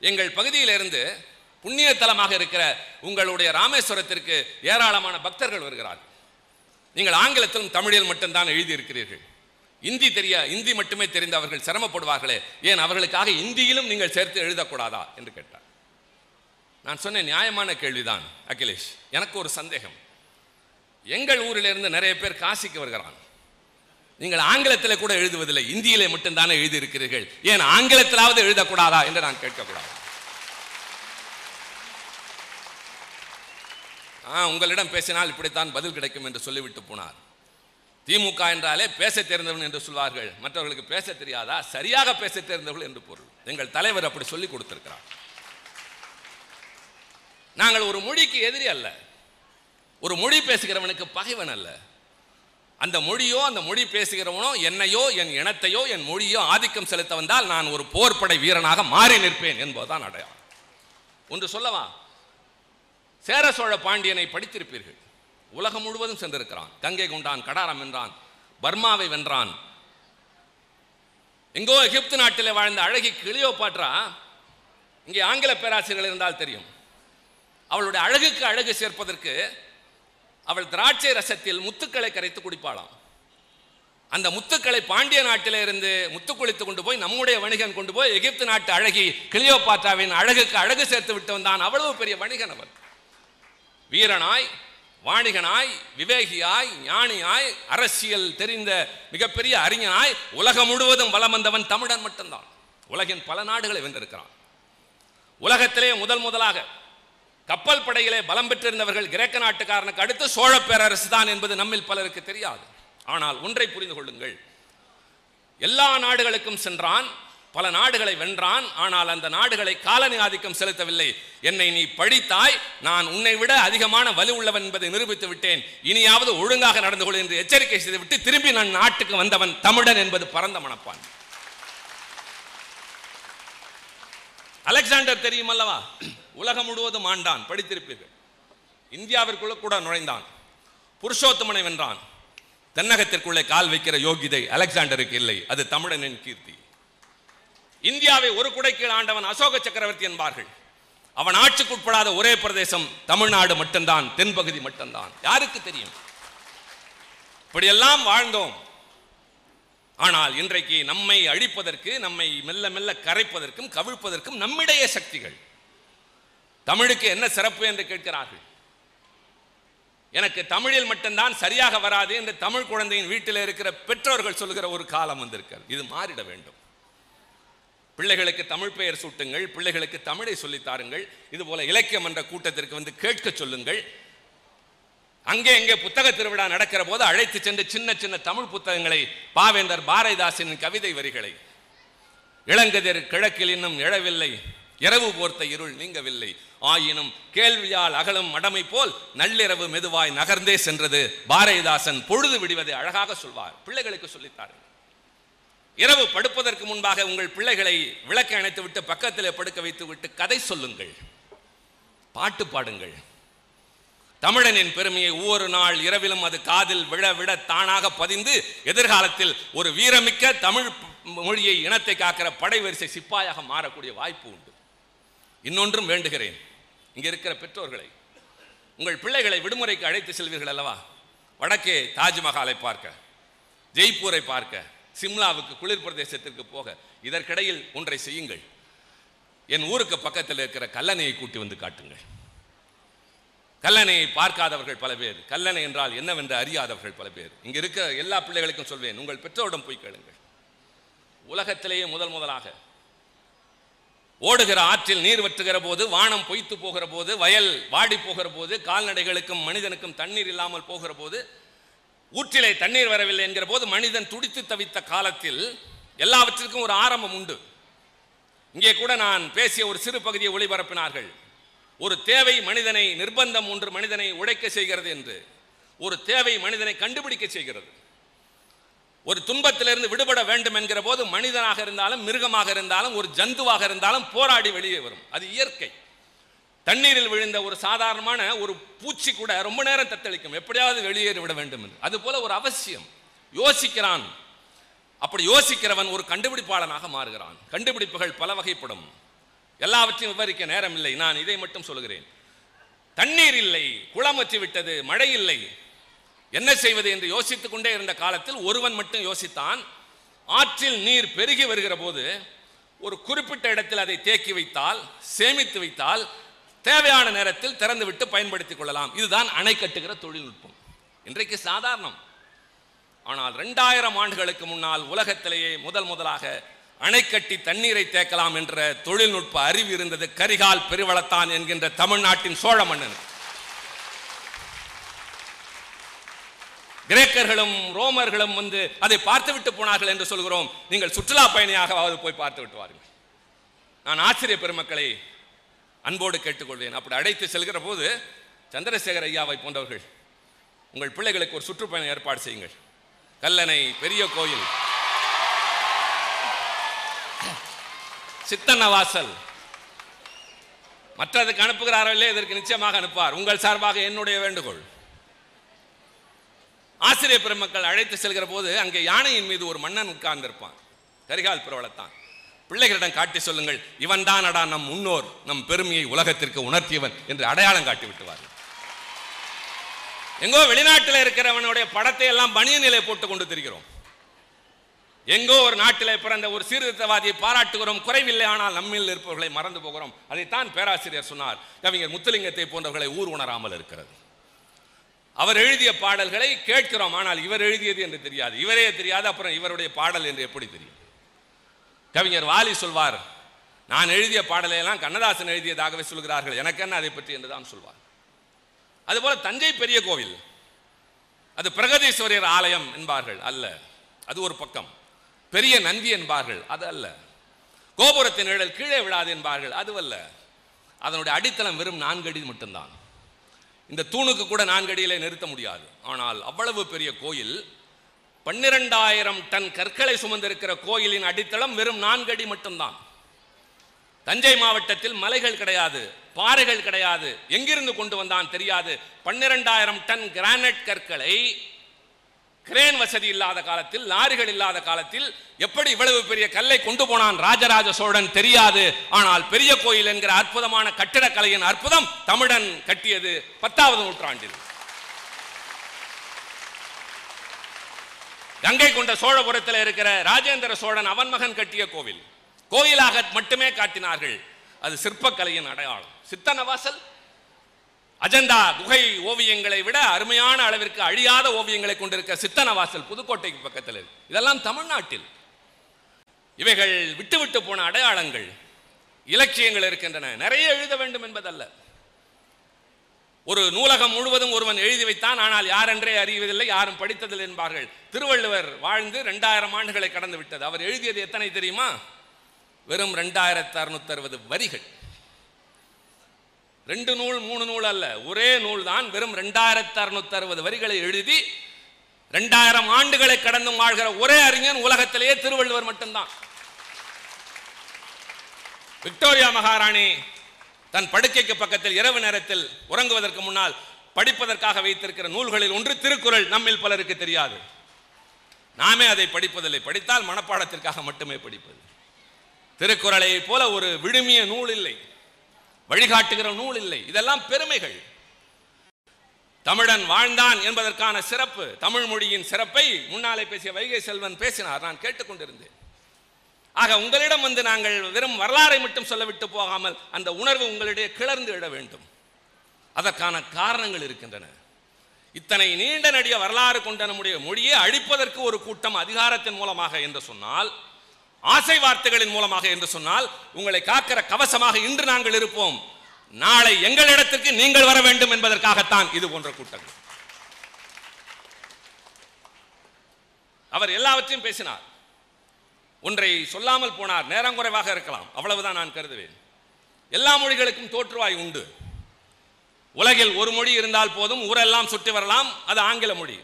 எங்கள் பகுதியிலிருந்து புண்ணிய தலமாக இருக்கிற உங்களுடைய ராமேஸ்வரத்திற்கு ஏராளமான பக்தர்கள் வருகிறார்கள். நீங்கள் ஆங்கிலத்திலும் தமிழில் மட்டும்தான் எழுதியிருக்கிறீர்கள். இந்தி தெரிய இந்தி மட்டுமே தெரிந்து அவர்கள் சிரமப்படுவார்களே. ஏன்? அவர்களுக்காக இந்தியிலும் நீங்கள் சேர்த்து எழுதக்கூடாதா? என்று கேட்டார். நான் சொன்னேன் நியாயமான கேள்விதான் அகிலேஷ். எனக்கு ஒரு சந்தேகம். எங்கள் ஊரிலிருந்து நிறைய பேர் காசிக்கு வருகிறான் நீங்கள் ஆங்கிலத்தில் கூட எழுதுவதில்லை இந்தியிலே மட்டும்தானே எழுதியிருக்கிறீர்கள். ஏன்? ஆங்கிலத்திலாவது எழுதக்கூடாதா? என்று நான் கேட்கக்கூடாது. ஆ உங்களிடம் பேசினால் இப்படித்தான் பதில் கிடைக்கும் என்று சொல்லிவிட்டு போனார். திமுக என்றாலே பேச தெரிந்தவன் என்று சொல்வார்கள். மற்றவர்களுக்கு பேச தெரியாதா? சரியாக பேச தெரிந்தவர்கள் என்று பொருள். எங்கள் தலைவர் அப்படி சொல்லி கொடுத்திருக்கிறார். நாங்கள் ஒரு மொழிக்கு எதிரி அல்ல. ஒரு மொழி பேசுகிறவனுக்கு பகைவன் அல்ல. அந்த மொழியோ அந்த மொழி பேசுகிறவனோ என்னையோ என் இனத்தையோ என் மொழியோ ஆதிக்கம் செலுத்த வந்தால் நான் ஒரு போர்ப்படை வீரனாக மாறி நிற்பேன் என்பதுதான் அடையாளம். ஒன்று சொல்லவா? சேர சோழ பாண்டியனை படித்திருப்பீர்கள். உலகம் முழுவதும் சென்றிருக்கிறான். கங்கை கொண்டான் கடாரம் வென்றான் பர்மாவை வென்றான். எங்கோ எகிப்து நாட்டில் வாழ்ந்த அழகி கிளியோபாட்ரா இங்கே ஆங்கில பேராசிரியர்கள் இருந்தால் தெரியும். அவளுடைய அழகுக்கு அழகு சேர்ப்பதற்கு அவள் திராட்சை ரசத்தில் முத்துக்களை கரைத்து குடிப்பாளாம். அந்த முத்துக்களை பாண்டிய நாட்டிலே இருந்து முத்து குளித்து கொண்டு போய் நம்முடைய வணிகன் கொண்டு போய் எகிப்து நாட்டு அழகி கிளியோபாட்ராவின் அழகுக்கு அழகு சேர்த்து விட்டு வந்தான் அவ்வளவு பெரிய வணிகன் அவன். வீரனாய் வாணிகனாய் விவேகியாய் ஞானியாய் அரசியல் தெரிந்த மிகப்பெரிய அறிஞனாய் உலகம் முழுவதும் வலம் வந்தவன் தமிழன் மட்டும்தான். உலகின் பல நாடுகளை வென்றிருக்கிறான். உலகத்திலே முதல் முதலாக கப்பல் படையிலே பலம் பெற்றிருந்தவர்கள் கிரேக்க நாட்டுக்காரனுக்கு அடுத்து சோழ பேரரசு தான் என்பது நம்மில் பலருக்கு தெரியாது. ஆனால் ஒன்றை புரிந்து கொள்ளுங்கள். எல்லா நாடுகளுக்கும் சென்றான் பல நாடுகளை வென்றான் ஆனால் அந்த நாடுகளை காலனி ஆதிக்கம் செலுத்தவில்லை. என்னை நீ படித்தாய் நான் உன்னை விட அதிகமான வலு உள்ளவன் என்பதை நிரூபித்து விட்டேன். இனியாவது ஒழுங்காக நடந்து கொள் என்று எச்சரிக்கை செய்துவிட்டு திரும்பி நான் நாட்டுக்கு வந்தவன் தமிழன் என்பது பரந்த மனப்பான். அலெக்சாண்டர் தெரியும் அல்லவா உலகம் முழுவதும் ஆண்டான் படித்திருப்பீர்கள். இந்தியாவிற்குள்ள கூட நுழைந்தான். புருஷோத்தமனை வென்றான். தென்னகத்திற்குள்ளே கால் வைக்கிற யோகிதை அலெக்சாண்டருக்கு இல்லை. அது தமிழனின் கீர்த்தி. இந்தியாவை ஒரு குடைக்கீழ் ஆண்டவன் அசோக சக்கரவர்த்தி என்பார்கள். அவன் ஆட்சிக்குட்படாத ஒரே பிரதேசம் தமிழ்நாடு மட்டும்தான் தென்பகுதி மட்டும்தான். யாருக்கு தெரியும்? இப்படியெல்லாம் வாழ்ந்தோம். ஆனால் இன்றைக்கு நம்மை அழிப்பதற்கு நம்மை மெல்ல மெல்ல கரைப்பதற்கும் கவிழ்ப்பதற்கும் நம்மிடையே சக்திகள். தமிழுக்கு என்ன சிறப்பு என்று கேட்கிறார்கள்? எனக்கு தமிழில் மட்டும்தான் சரியாக வராது என்று தமிழ் குழந்தையின் வீட்டில் இருக்கிற பெற்றோர்கள் சொல்லுகிற ஒரு காலம் வந்திருக்கிறது. இது மாறிட வேண்டும். பிள்ளைகளுக்கு தமிழ் பெயர் சூட்டுங்கள் பிள்ளைகளுக்கு தமிழை சொல்லித்தாருங்கள் இது போல இலக்கியம் என்ற கூட்டத்திற்கு வந்து கேட்க சொல்லுங்கள். அங்கே எங்கே புத்தக திருவிழா நடக்கிற போது அழைத்து சென்று சின்ன சின்ன தமிழ் புத்தகங்களை பாவேந்தர் பாரதிதாசனின் கவிதை வரிகளை இளங்கதிர் கிழக்கில் இன்னும் எழவில்லை இரவு போர்த்த இருள் நீங்கவில்லை ஆயினும் கேள்வியால் அகலும் மடமை போல் நள்ளிரவு மெதுவாய் நகர்ந்தே சென்றது பாரதிதாசன் பொழுது விடுவதை அழகாக சொல்வார் பிள்ளைகளுக்கு சொல்லித்தார்கள் இரவு படுப்பதற்கு முன்பாக உங்கள் பிள்ளைகளை விளக்கை அணைத்து விட்டு பக்கத்திலே படுக்க வைத்து விட்டு கதை சொல்லுங்கள். பாட்டு பாடுங்கள். தமிழனின் பெருமையை ஒவ்வொரு நாள் இரவிலும் அது காதில் விழ விட தானாக பதிந்து எதிர்காலத்தில் ஒரு வீரமிக்க தமிழ் மொழியை இனத்தை காக்கிற படை வரிசை சிப்பாயாக மாறக்கூடிய வாய்ப்பு உண்டு. இன்னொன்றும் வேண்டுகிறேன். இங்கே இருக்கிற பெற்றோர்களை உங்கள் பிள்ளைகளை விடுமுறைக்கு அழைத்து செல்வீர்கள் அல்லவா? வடக்கே தாஜ்மஹாலை பார்க்க ஜெய்ப்பூரை பார்க்க சிம்லாவுக்கு குளிர் பிரதேசத்திற்கு போக இதற்கிடையில் ஒன்றை செய்யுங்கள். என் ஊருக்கு பக்கத்தில் இருக்கிற கல்லணையை கூட்டி வந்து காட்டுங்கள். கல்லணையை பார்க்காதவர்கள் பல பேர். கல்லணை என்றால் என்னவென்று அறியாதவர்கள் பல பேர். இங்க இருக்கிற எல்லா பிள்ளைகளுக்கும் சொல்வேன் உங்கள் பெற்றோரிடம் போய் கேளுங்கள். உலகத்திலேயே முதல் முதலாக. ஓடுகிற ஆற்றில் நீர் வற்றுகிற போது வானம் பொய்த்து போகிற போது வயல் வாடி போகிற போது கால்நடைகளுக்கும் மனிதனுக்கும் தண்ணீர் இல்லாமல் போகிற போது ஊற்றிலே தண்ணீர் வரவில்லை என்கிற போது மனிதன் துடித்து தவித்த காலத்தில் எல்லாவற்றிற்கும் ஒரு ஆரம்பம் உண்டு. இங்கே கூட நான் பேசிய ஒரு சிறு பகுதியை ஒளிபரப்பினார்கள். ஒரு தேவை மனிதனை நிர்பந்தம் ஒன்று மனிதனை உழைக்க செய்கிறது என்று. ஒரு தேவை மனிதனை கண்டுபிடிக்க செய்கிறது. ஒரு துன்பத்திலிருந்து விடுபட வேண்டும் என்கிற போது மனிதனாக இருந்தாலும் மிருகமாக இருந்தாலும் ஒரு ஜந்துவாக இருந்தாலும் போராடி வெளியே வரும். அது இயற்கை. தண்ணீரில் விழுந்த ஒரு சாதாரணமான ஒரு பூச்சி கூட ரொம்ப நேரம் தத்தளிக்கும். எப்படியாவது வெளியேறி விட வேண்டும் என்று. அது போல ஒரு அவசியம். யோசிக்கிறான். அப்படி யோசிக்கிறவன் ஒரு கண்டுபிடிப்பாளனாக மாறுகிறான். கண்டுபிடிப்புகள் பல வகைப்படும். எல்லாவற்றையும் விவரிக்க நேரம் இல்லை. நான் இதை மட்டும் சொல்கிறேன் தண்ணீர் இல்லை குளம் வச்சு விட்டது மழை இல்லை. என்ன செய்வது என்று யோசித்துக் கொண்டே இருந்த காலத்தில் ஒருவன் மட்டும் யோசித்தான். ஆற்றில் நீர் பெருகி வருகிற போது ஒரு குறிப்பிட்ட இடத்தில் அதை தேக்கி வைத்தால் சேமித்து வைத்தால் தேவையான நேரத்தில் திறந்துவிட்டு பயன்படுத்திக் கொள்ளலாம். இதுதான் அணை கட்டுகிற தொழில்நுட்பம். இன்றைக்கு சாதாரணம். ஆனால் ரெண்டாயிரம் ஆண்டுகளுக்கு முன்னால் உலகத்திலேயே முதல் முதலாக அணை கட்டி தண்ணீரை தேக்கலாம் என்ற தொழில்நுட்ப அறிவு இருந்தது கரிகால் பெருவளத்தான் என்கின்ற தமிழ்நாட்டின் சோழ மன்னன். கிரேக்கர்களும் ரோமர்களும் வந்து அதை பார்த்துவிட்டு போனார்கள் என்று சொல்கிறோம். நீங்கள் சுற்றுலா பயணியாக போய் பார்த்து விட்டு வாருங்கள். நான் ஆச்சரிய பெருமக்களை அன்போடு கேட்டுக்கொள்வேன். அப்படி அழைத்து செல்கிற போது சந்திரசேகர் ஐயாவை போன்றவர்கள் உங்கள் பிள்ளைகளுக்கு ஒரு சுற்றுப்பயணம் ஏற்பாடு செய்யுங்கள். கல்லணை பெரிய கோயில். சித்தன்னவாசல் மற்றதுக்கு அனுப்புகிறார்களே இதற்கு நிச்சயமாக அனுப்புவார். உங்கள் சார்பாக என்னுடைய வேண்டுகோள். ஆசிரியர் பெருமக்கள் அழைத்து செல்கிற போது அங்கே யானையின் மீது ஒரு மன்னன் உட்கார்ந்திருப்பான். கரிகால் பிரவலத்தான் பிள்ளைகளிடம் காட்டி சொல்லுங்கள் இவன் தானடா நம் முன்னோர் நம் பெருமையை உலகத்திற்கு உணர்த்தியவன் என்று அடையாளம் காட்டி விட்டுவார்கள் எங்கோ வெளிநாட்டில் இருக்கிறவனுடைய படத்தை எல்லாம் பணிய நிலை போட்டு கொண்டு திரிகிறோம். எங்கோ ஒரு நாட்டில் பிறந்த ஒரு சீர்திருத்தவாதியை பாராட்டுகிறோம் குறைவில்லை ஆனால் நம்மில் இருப்பவர்களை மறந்து போகிறோம். அதைத்தான் பேராசிரியர் சொன்னார் கவிஞர் முத்துலிங்கத்தை போன்றவர்களை ஊர் உணராமல் இருக்கிறது. அவர் எழுதிய பாடல்களை கேட்கிறோம் ஆனால் இவர் எழுதியது என்று தெரியாது. இவரே தெரியாது அப்புறம் இவருடைய பாடல் என்று எப்படி தெரியும்? கவிஞர் வாலி சொல்வார் நான் எழுதிய பாடலை எல்லாம் கண்ணதாசன் எழுதியதாகவே சொல்கிறார்கள். எனக்கு என்ன அதை பற்றி? என்றுதான் சொல்வார். அதுபோல தஞ்சை பெரிய கோவில் அது பிரகதீஸ்வரர் ஆலயம் என்பார்கள் அல்ல. அது ஒரு பக்கம். பெரிய நந்தி என்பார்கள் அது அல்ல. கோபுரத்தின் நிழல் கீழே விழாது என்பார்கள் அதுவல்ல அதனுடைய அடித்தளம் வெறும் நான்கு அடி மட்டும்தான். இந்த தூணுக்கு கூட நான்கு அடியிலே நிறுத்த முடியாது. ஆனால் அவ்வளவு பெரிய கோயில் பன்னிரெண்டாயிரம் டன் கற்களை சுமந்திருக்கிற கோயிலின் அடித்தளம் வெறும் நான்கு அடி மட்டும்தான். தஞ்சை மாவட்டத்தில் மலைகள் கிடையாது பாறைகள் கிடையாது. எங்கிருந்து கொண்டு வந்தான் தெரியாது. பன்னிரெண்டாயிரம் டன் கிரானைட் கற்களை கிரேன் வசதி இல்லாத காலத்தில் லாரிகள் இல்லாத காலத்தில் எப்படி இவ்வளவு பெரிய கல்லை கொண்டு போனான் ராஜராஜ சோழன் தெரியாது. ஆனால் பெரிய கோயில் என்கிற அற்புதமான கட்டிடக்கலையின் அற்புதம் தமிழன் கட்டியது பத்தாவது நூற்றாண்டில். கங்கை கொண்ட சோழபுரத்தில் இருக்கிற ராஜேந்திர சோழன் அவன் மகன் கட்டிய கோவில். கோயிலாக மட்டுமே காட்டினார்கள். அது சிற்பக்கலையின் அடையாளம். சித்தனவாசல் அஜந்தா குகை ஓவியங்களை விட அருமையான அளவிற்கு அழியாத ஓவியங்களை கொண்டிருக்க சித்தனவாசல் புதுக்கோட்டைக்கு பக்கத்தில் இருக்கு. இதெல்லாம் தமிழ்நாட்டில். இவைகள் விட்டு விட்டு போன அடையாளங்கள். இலக்கியங்கள் இருக்கின்றன. நிறைய எழுத வேண்டும் என்பதல்ல. ஒரு நூலகம் முழுவதும் ஒருவன் எழுதி வைத்தான் ஆனால் யாரென்றே அறிவதில்லை யாரும் படித்ததில்லை என்பார்கள். திருவள்ளுவர் வாழ்ந்து ரெண்டாயிரம் ஆண்டுகளை கடந்து விட்டது. அவர் எழுதியது எத்தனை தெரியுமா? வெறும் ரெண்டாயிரத்தி அறுநூத்தி அறுபது வரிகள். ரெண்டு நூல் மூணு நூல் அல்ல ஒரே நூல் தான் வெறும் ரெண்டாயிரத்தி அறுநூத்தி அறுபது வரிகளை எழுதி ரெண்டாயிரம் ஆண்டுகளை கடந்து வாழ்கிற ஒரே அறிஞன் உலகத்திலேயே திருவள்ளுவர் மட்டும்தான். விக்டோரியா மகாராணி தன் படுக்கைக்கு பக்கத்தில் இரவு நேரத்தில் உறங்குவதற்கு முன்னால் படிப்பதற்காக வைத்திருக்கிற நூல்களில் ஒன்று திருக்குறள் நம்மில் பலருக்கு தெரியாது. நாமே அதை படிப்பதில்லை. படித்தால் மனப்பாடத்திற்காக மட்டுமே படிப்பது. திருக்குறளை போல ஒரு விழுமிய நூல் இல்லை. வழிகாட்டுகிற நூல் இல்லை. இதெல்லாம் பெருமைகள். தமிழன் வாழ்ந்தான் என்பதற்கான சிறப்பு தமிழ் மொழியின் சிறப்பை முன்னாலே பேசிய வைகை செல்வன் பேசினார். நான் கேட்டுக்கொண்டிருந்தேன். ஆக உங்களிடம் வந்து நாங்கள் வெறும் வரலாறை மட்டும் சொல்லவிட்டு போகாமல் அந்த உணர்வு உங்களிடையே கிளர்ந்து விட வேண்டும். அதற்கான காரணங்கள் இருக்கின்றன. இத்தனை நீண்ட நடிக வரலாறு கொண்ட நம்முடைய மொழியை அழிப்பதற்கு ஒரு கூட்டம் அதிகாரத்தின் மூலமாக என்று சொன்னால் ஆசை வார்த்தைகளின் மூலமாக என்று சொன்னால் உங்களை காக்கிற கவசமாக இன்று நாங்கள் இருப்போம். நாளை எங்களிடத்திற்கு நீங்கள் வர வேண்டும் என்பதற்காகத்தான் இது போன்ற கூட்டங்கள். அவர் எல்லாவற்றையும் பேசினார். ஒன்றை சொல்லாமல் போனார். நேரம் குறைவாக இருக்கலாம். அவ்வளவுதான் நான் கருதுவேன். எல்லா மொழிகளுக்கும் தோற்றுவாய் உண்டு. உலகில் ஒரு மொழி இருந்தால் போதும் ஊரெல்லாம் சுற்றி வரலாம். அது ஆங்கில மொழி.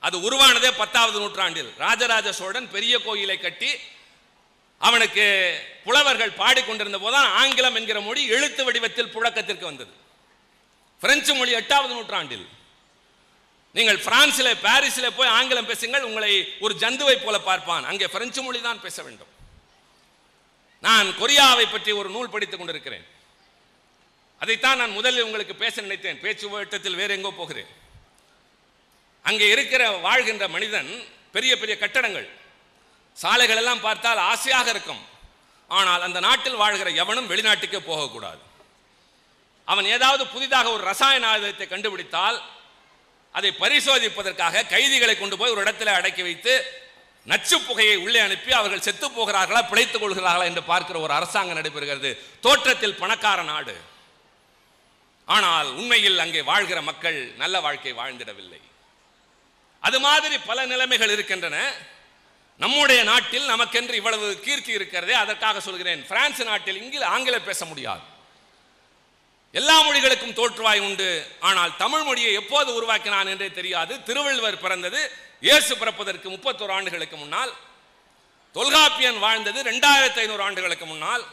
அது உருவானதே பத்தாவது நூற்றாண்டில். ராஜராஜ சோழன் பெரிய கோயிலை கட்டி அவனுக்கு புலவர்கள் பாடிக்கொண்டிருந்த போதுதான் ஆங்கிலம் என்கிற மொழி எழுத்து வடிவத்தில் புழக்கத்திற்கு வந்தது. பிரெஞ்சு மொழி எட்டாவது நூற்றாண்டில். நீங்கள் பிரான்சில் பாரிஸில் போய் ஆங்கிலம் பேசுங்கள் உங்களை ஒரு ஜந்துவை போல பார்ப்பான். அங்கே பிரெஞ்சு மொழி தான் பேச வேண்டும். நான் கொரியாவை பற்றி ஒரு நூல் படித்துக் கொண்டிருக்கிறேன். அதைத்தான் நான் முதலில் உங்களுக்கு பேச நினைத்தேன். பேச்சு ஓட்டத்தில் வேறு எங்கோ போகிறேன். அங்கே இருக்கிற வாழ்கின்ற மனிதன் பெரிய பெரிய கட்டடங்கள். சாலைகள் எல்லாம் பார்த்தால் ஆசையாக இருக்கும். ஆனால் அந்த நாட்டில் வாழ்கிற எவனும் வெளிநாட்டுக்கே போகக்கூடாது. அவன் ஏதாவது புதிதாக ஒரு ரசாயன ஆயுதத்தை கண்டுபிடித்தால் அதை பரிசோதிப்பதற்காக கைதிகளை கொண்டு போய் ஒரு இடத்துல அடக்கி வைத்து நச்சு புகையை உள்ளே அனுப்பி அவர்கள் செத்து போகிறார்களா பிழைத்துக் கொள்கிறார்களா என்று பார்க்கிற ஒரு அரசாங்கம் நடைபெறுகிறது. தோற்றத்தில் பணக்கார நாடு. ஆனால் உண்மையில் அங்கே வாழ்கிற மக்கள் நல்ல வாழ்க்கை வாழ்ந்திடவில்லை. அது மாதிரி பல நிலைமைகள் இருக்கின்றன. நம்முடைய நாட்டில் நமக்கென்று இவ்வளவு கீர்த்தி இருக்கிறதே அதற்காக சொல்கிறேன். பிரான்ஸ் நாட்டில் இங்கில் ஆங்கிலம் பேச முடியாது. எல்லா மொழிகளுக்கும் தோற்றுவாய் உண்டு. ஆனால் தமிழ் மொழியை எப்போது உருவாக்கினான் என்றே தெரியாது. திருவள்ளுவர் பிறந்தது இயேசு பிறப்பதற்கு முப்பத்தோரு ஆண்டுகளுக்கு முன்னால். தொல்காப்பியன் வாழ்ந்தது ரெண்டாயிரத்தி ஐநூறு ஆண்டுகளுக்கு முன்னால்.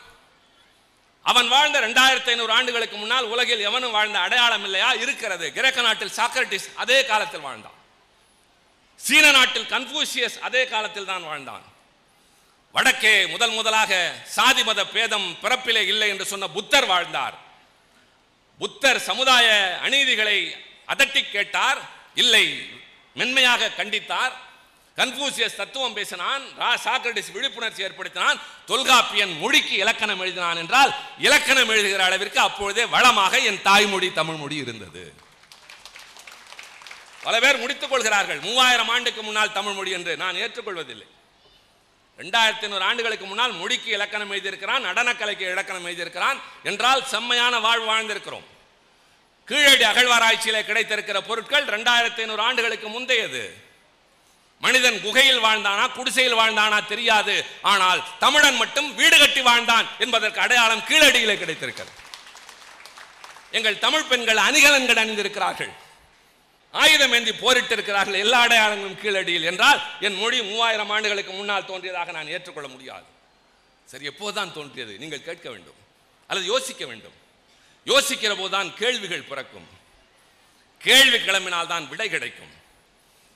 அவன் வாழ்ந்த ரெண்டாயிரத்தி ஐநூறு ஆண்டுகளுக்கு முன்னால் உலகில் எவனும் வாழ்ந்த அடையாளம் இல்லையா? இருக்கிறது. கிரேக்க நாட்டில் சாக்ரட்டிஸ் அதே காலத்தில் வாழ்ந்தான். சீன நாட்டில் கன்ஃபூசியஸ் அதே காலத்தில் தான் வாழ்ந்தான். வடக்கே முதல் முதலாக சாதி மத பேதம் பிறப்பிலே இல்லை என்று சொன்ன புத்தர் வாழ்ந்தார். புத்தர் சமுதாய அநீதிகளை அதட்டி கேட்டார். இல்லை மென்மையாக கண்டித்தார். கன்ஃபூசியஸ் தத்துவம் பேசினான் ரா சாக்ரடிஸ் விழிப்புணர்ச்சி ஏற்படுத்தினான் தொல்காப்பியன் மொழிக்கு இலக்கணம் எழுதினான் என்றால் இலக்கணம் எழுதுகிற அளவிற்கு அப்பொழுதே வளமாக என் தாய்மொழி தமிழ் மொழி இருந்தது. பல பேர் முடித்துக் கொள்கிறார்கள் மூவாயிரம் ஆண்டுக்கு முன்னால் தமிழ் மொழி என்று நான் ஏற்றுக்கொள்வதில்லை. ரெண்டாயிரத்தி ஐநூறு ஆண்டுகளுக்கு முன்னால் மொழிக்கு இலக்கணம் எழுதியிருக்கிறான் நடனக்கலைக்கு இலக்கணம் எழுதியிருக்கிறான் என்றால் செம்மையான வாழ் வாழ்ந்திருக்கிறோம். கீழடி அகழ்வாராய்ச்சியில் கிடைத்திருக்கிற பொருட்கள் ரெண்டாயிரத்தி ஐநூறு ஆண்டுகளுக்கு முந்தையது. மனிதன் குகையில் வாழ்ந்தானா குடிசையில் வாழ்ந்தானா தெரியாது. ஆனால் தமிழன் மட்டும் வீடு கட்டி வாழ்ந்தான் என்பதற்கு அடையாளம் கீழடியிலே கிடைத்திருக்கிறது. எங்கள் தமிழ் பெண்கள் அணிகலன்கள் அணிந்திருக்கிறார்கள். ஆயுதம் ஏந்தி போரிட்டு இருக்கிறார்கள் எல்லா அடையாளங்களும் கீழடியில் என்றால் என் மொழி மூவாயிரம் ஆண்டுகளுக்கு முன்னால் தோன்றியதாக நான் ஏற்றுக்கொள்ள முடியாது. சரி எப்போதுதான் தோன்றியது? நீங்கள் கேட்க வேண்டும். அல்லது யோசிக்க வேண்டும். யோசிக்கிற போதுதான் கேள்விகள் பிறக்கும். கேள்வி கிளம்பினால் தான் விடை கிடைக்கும்.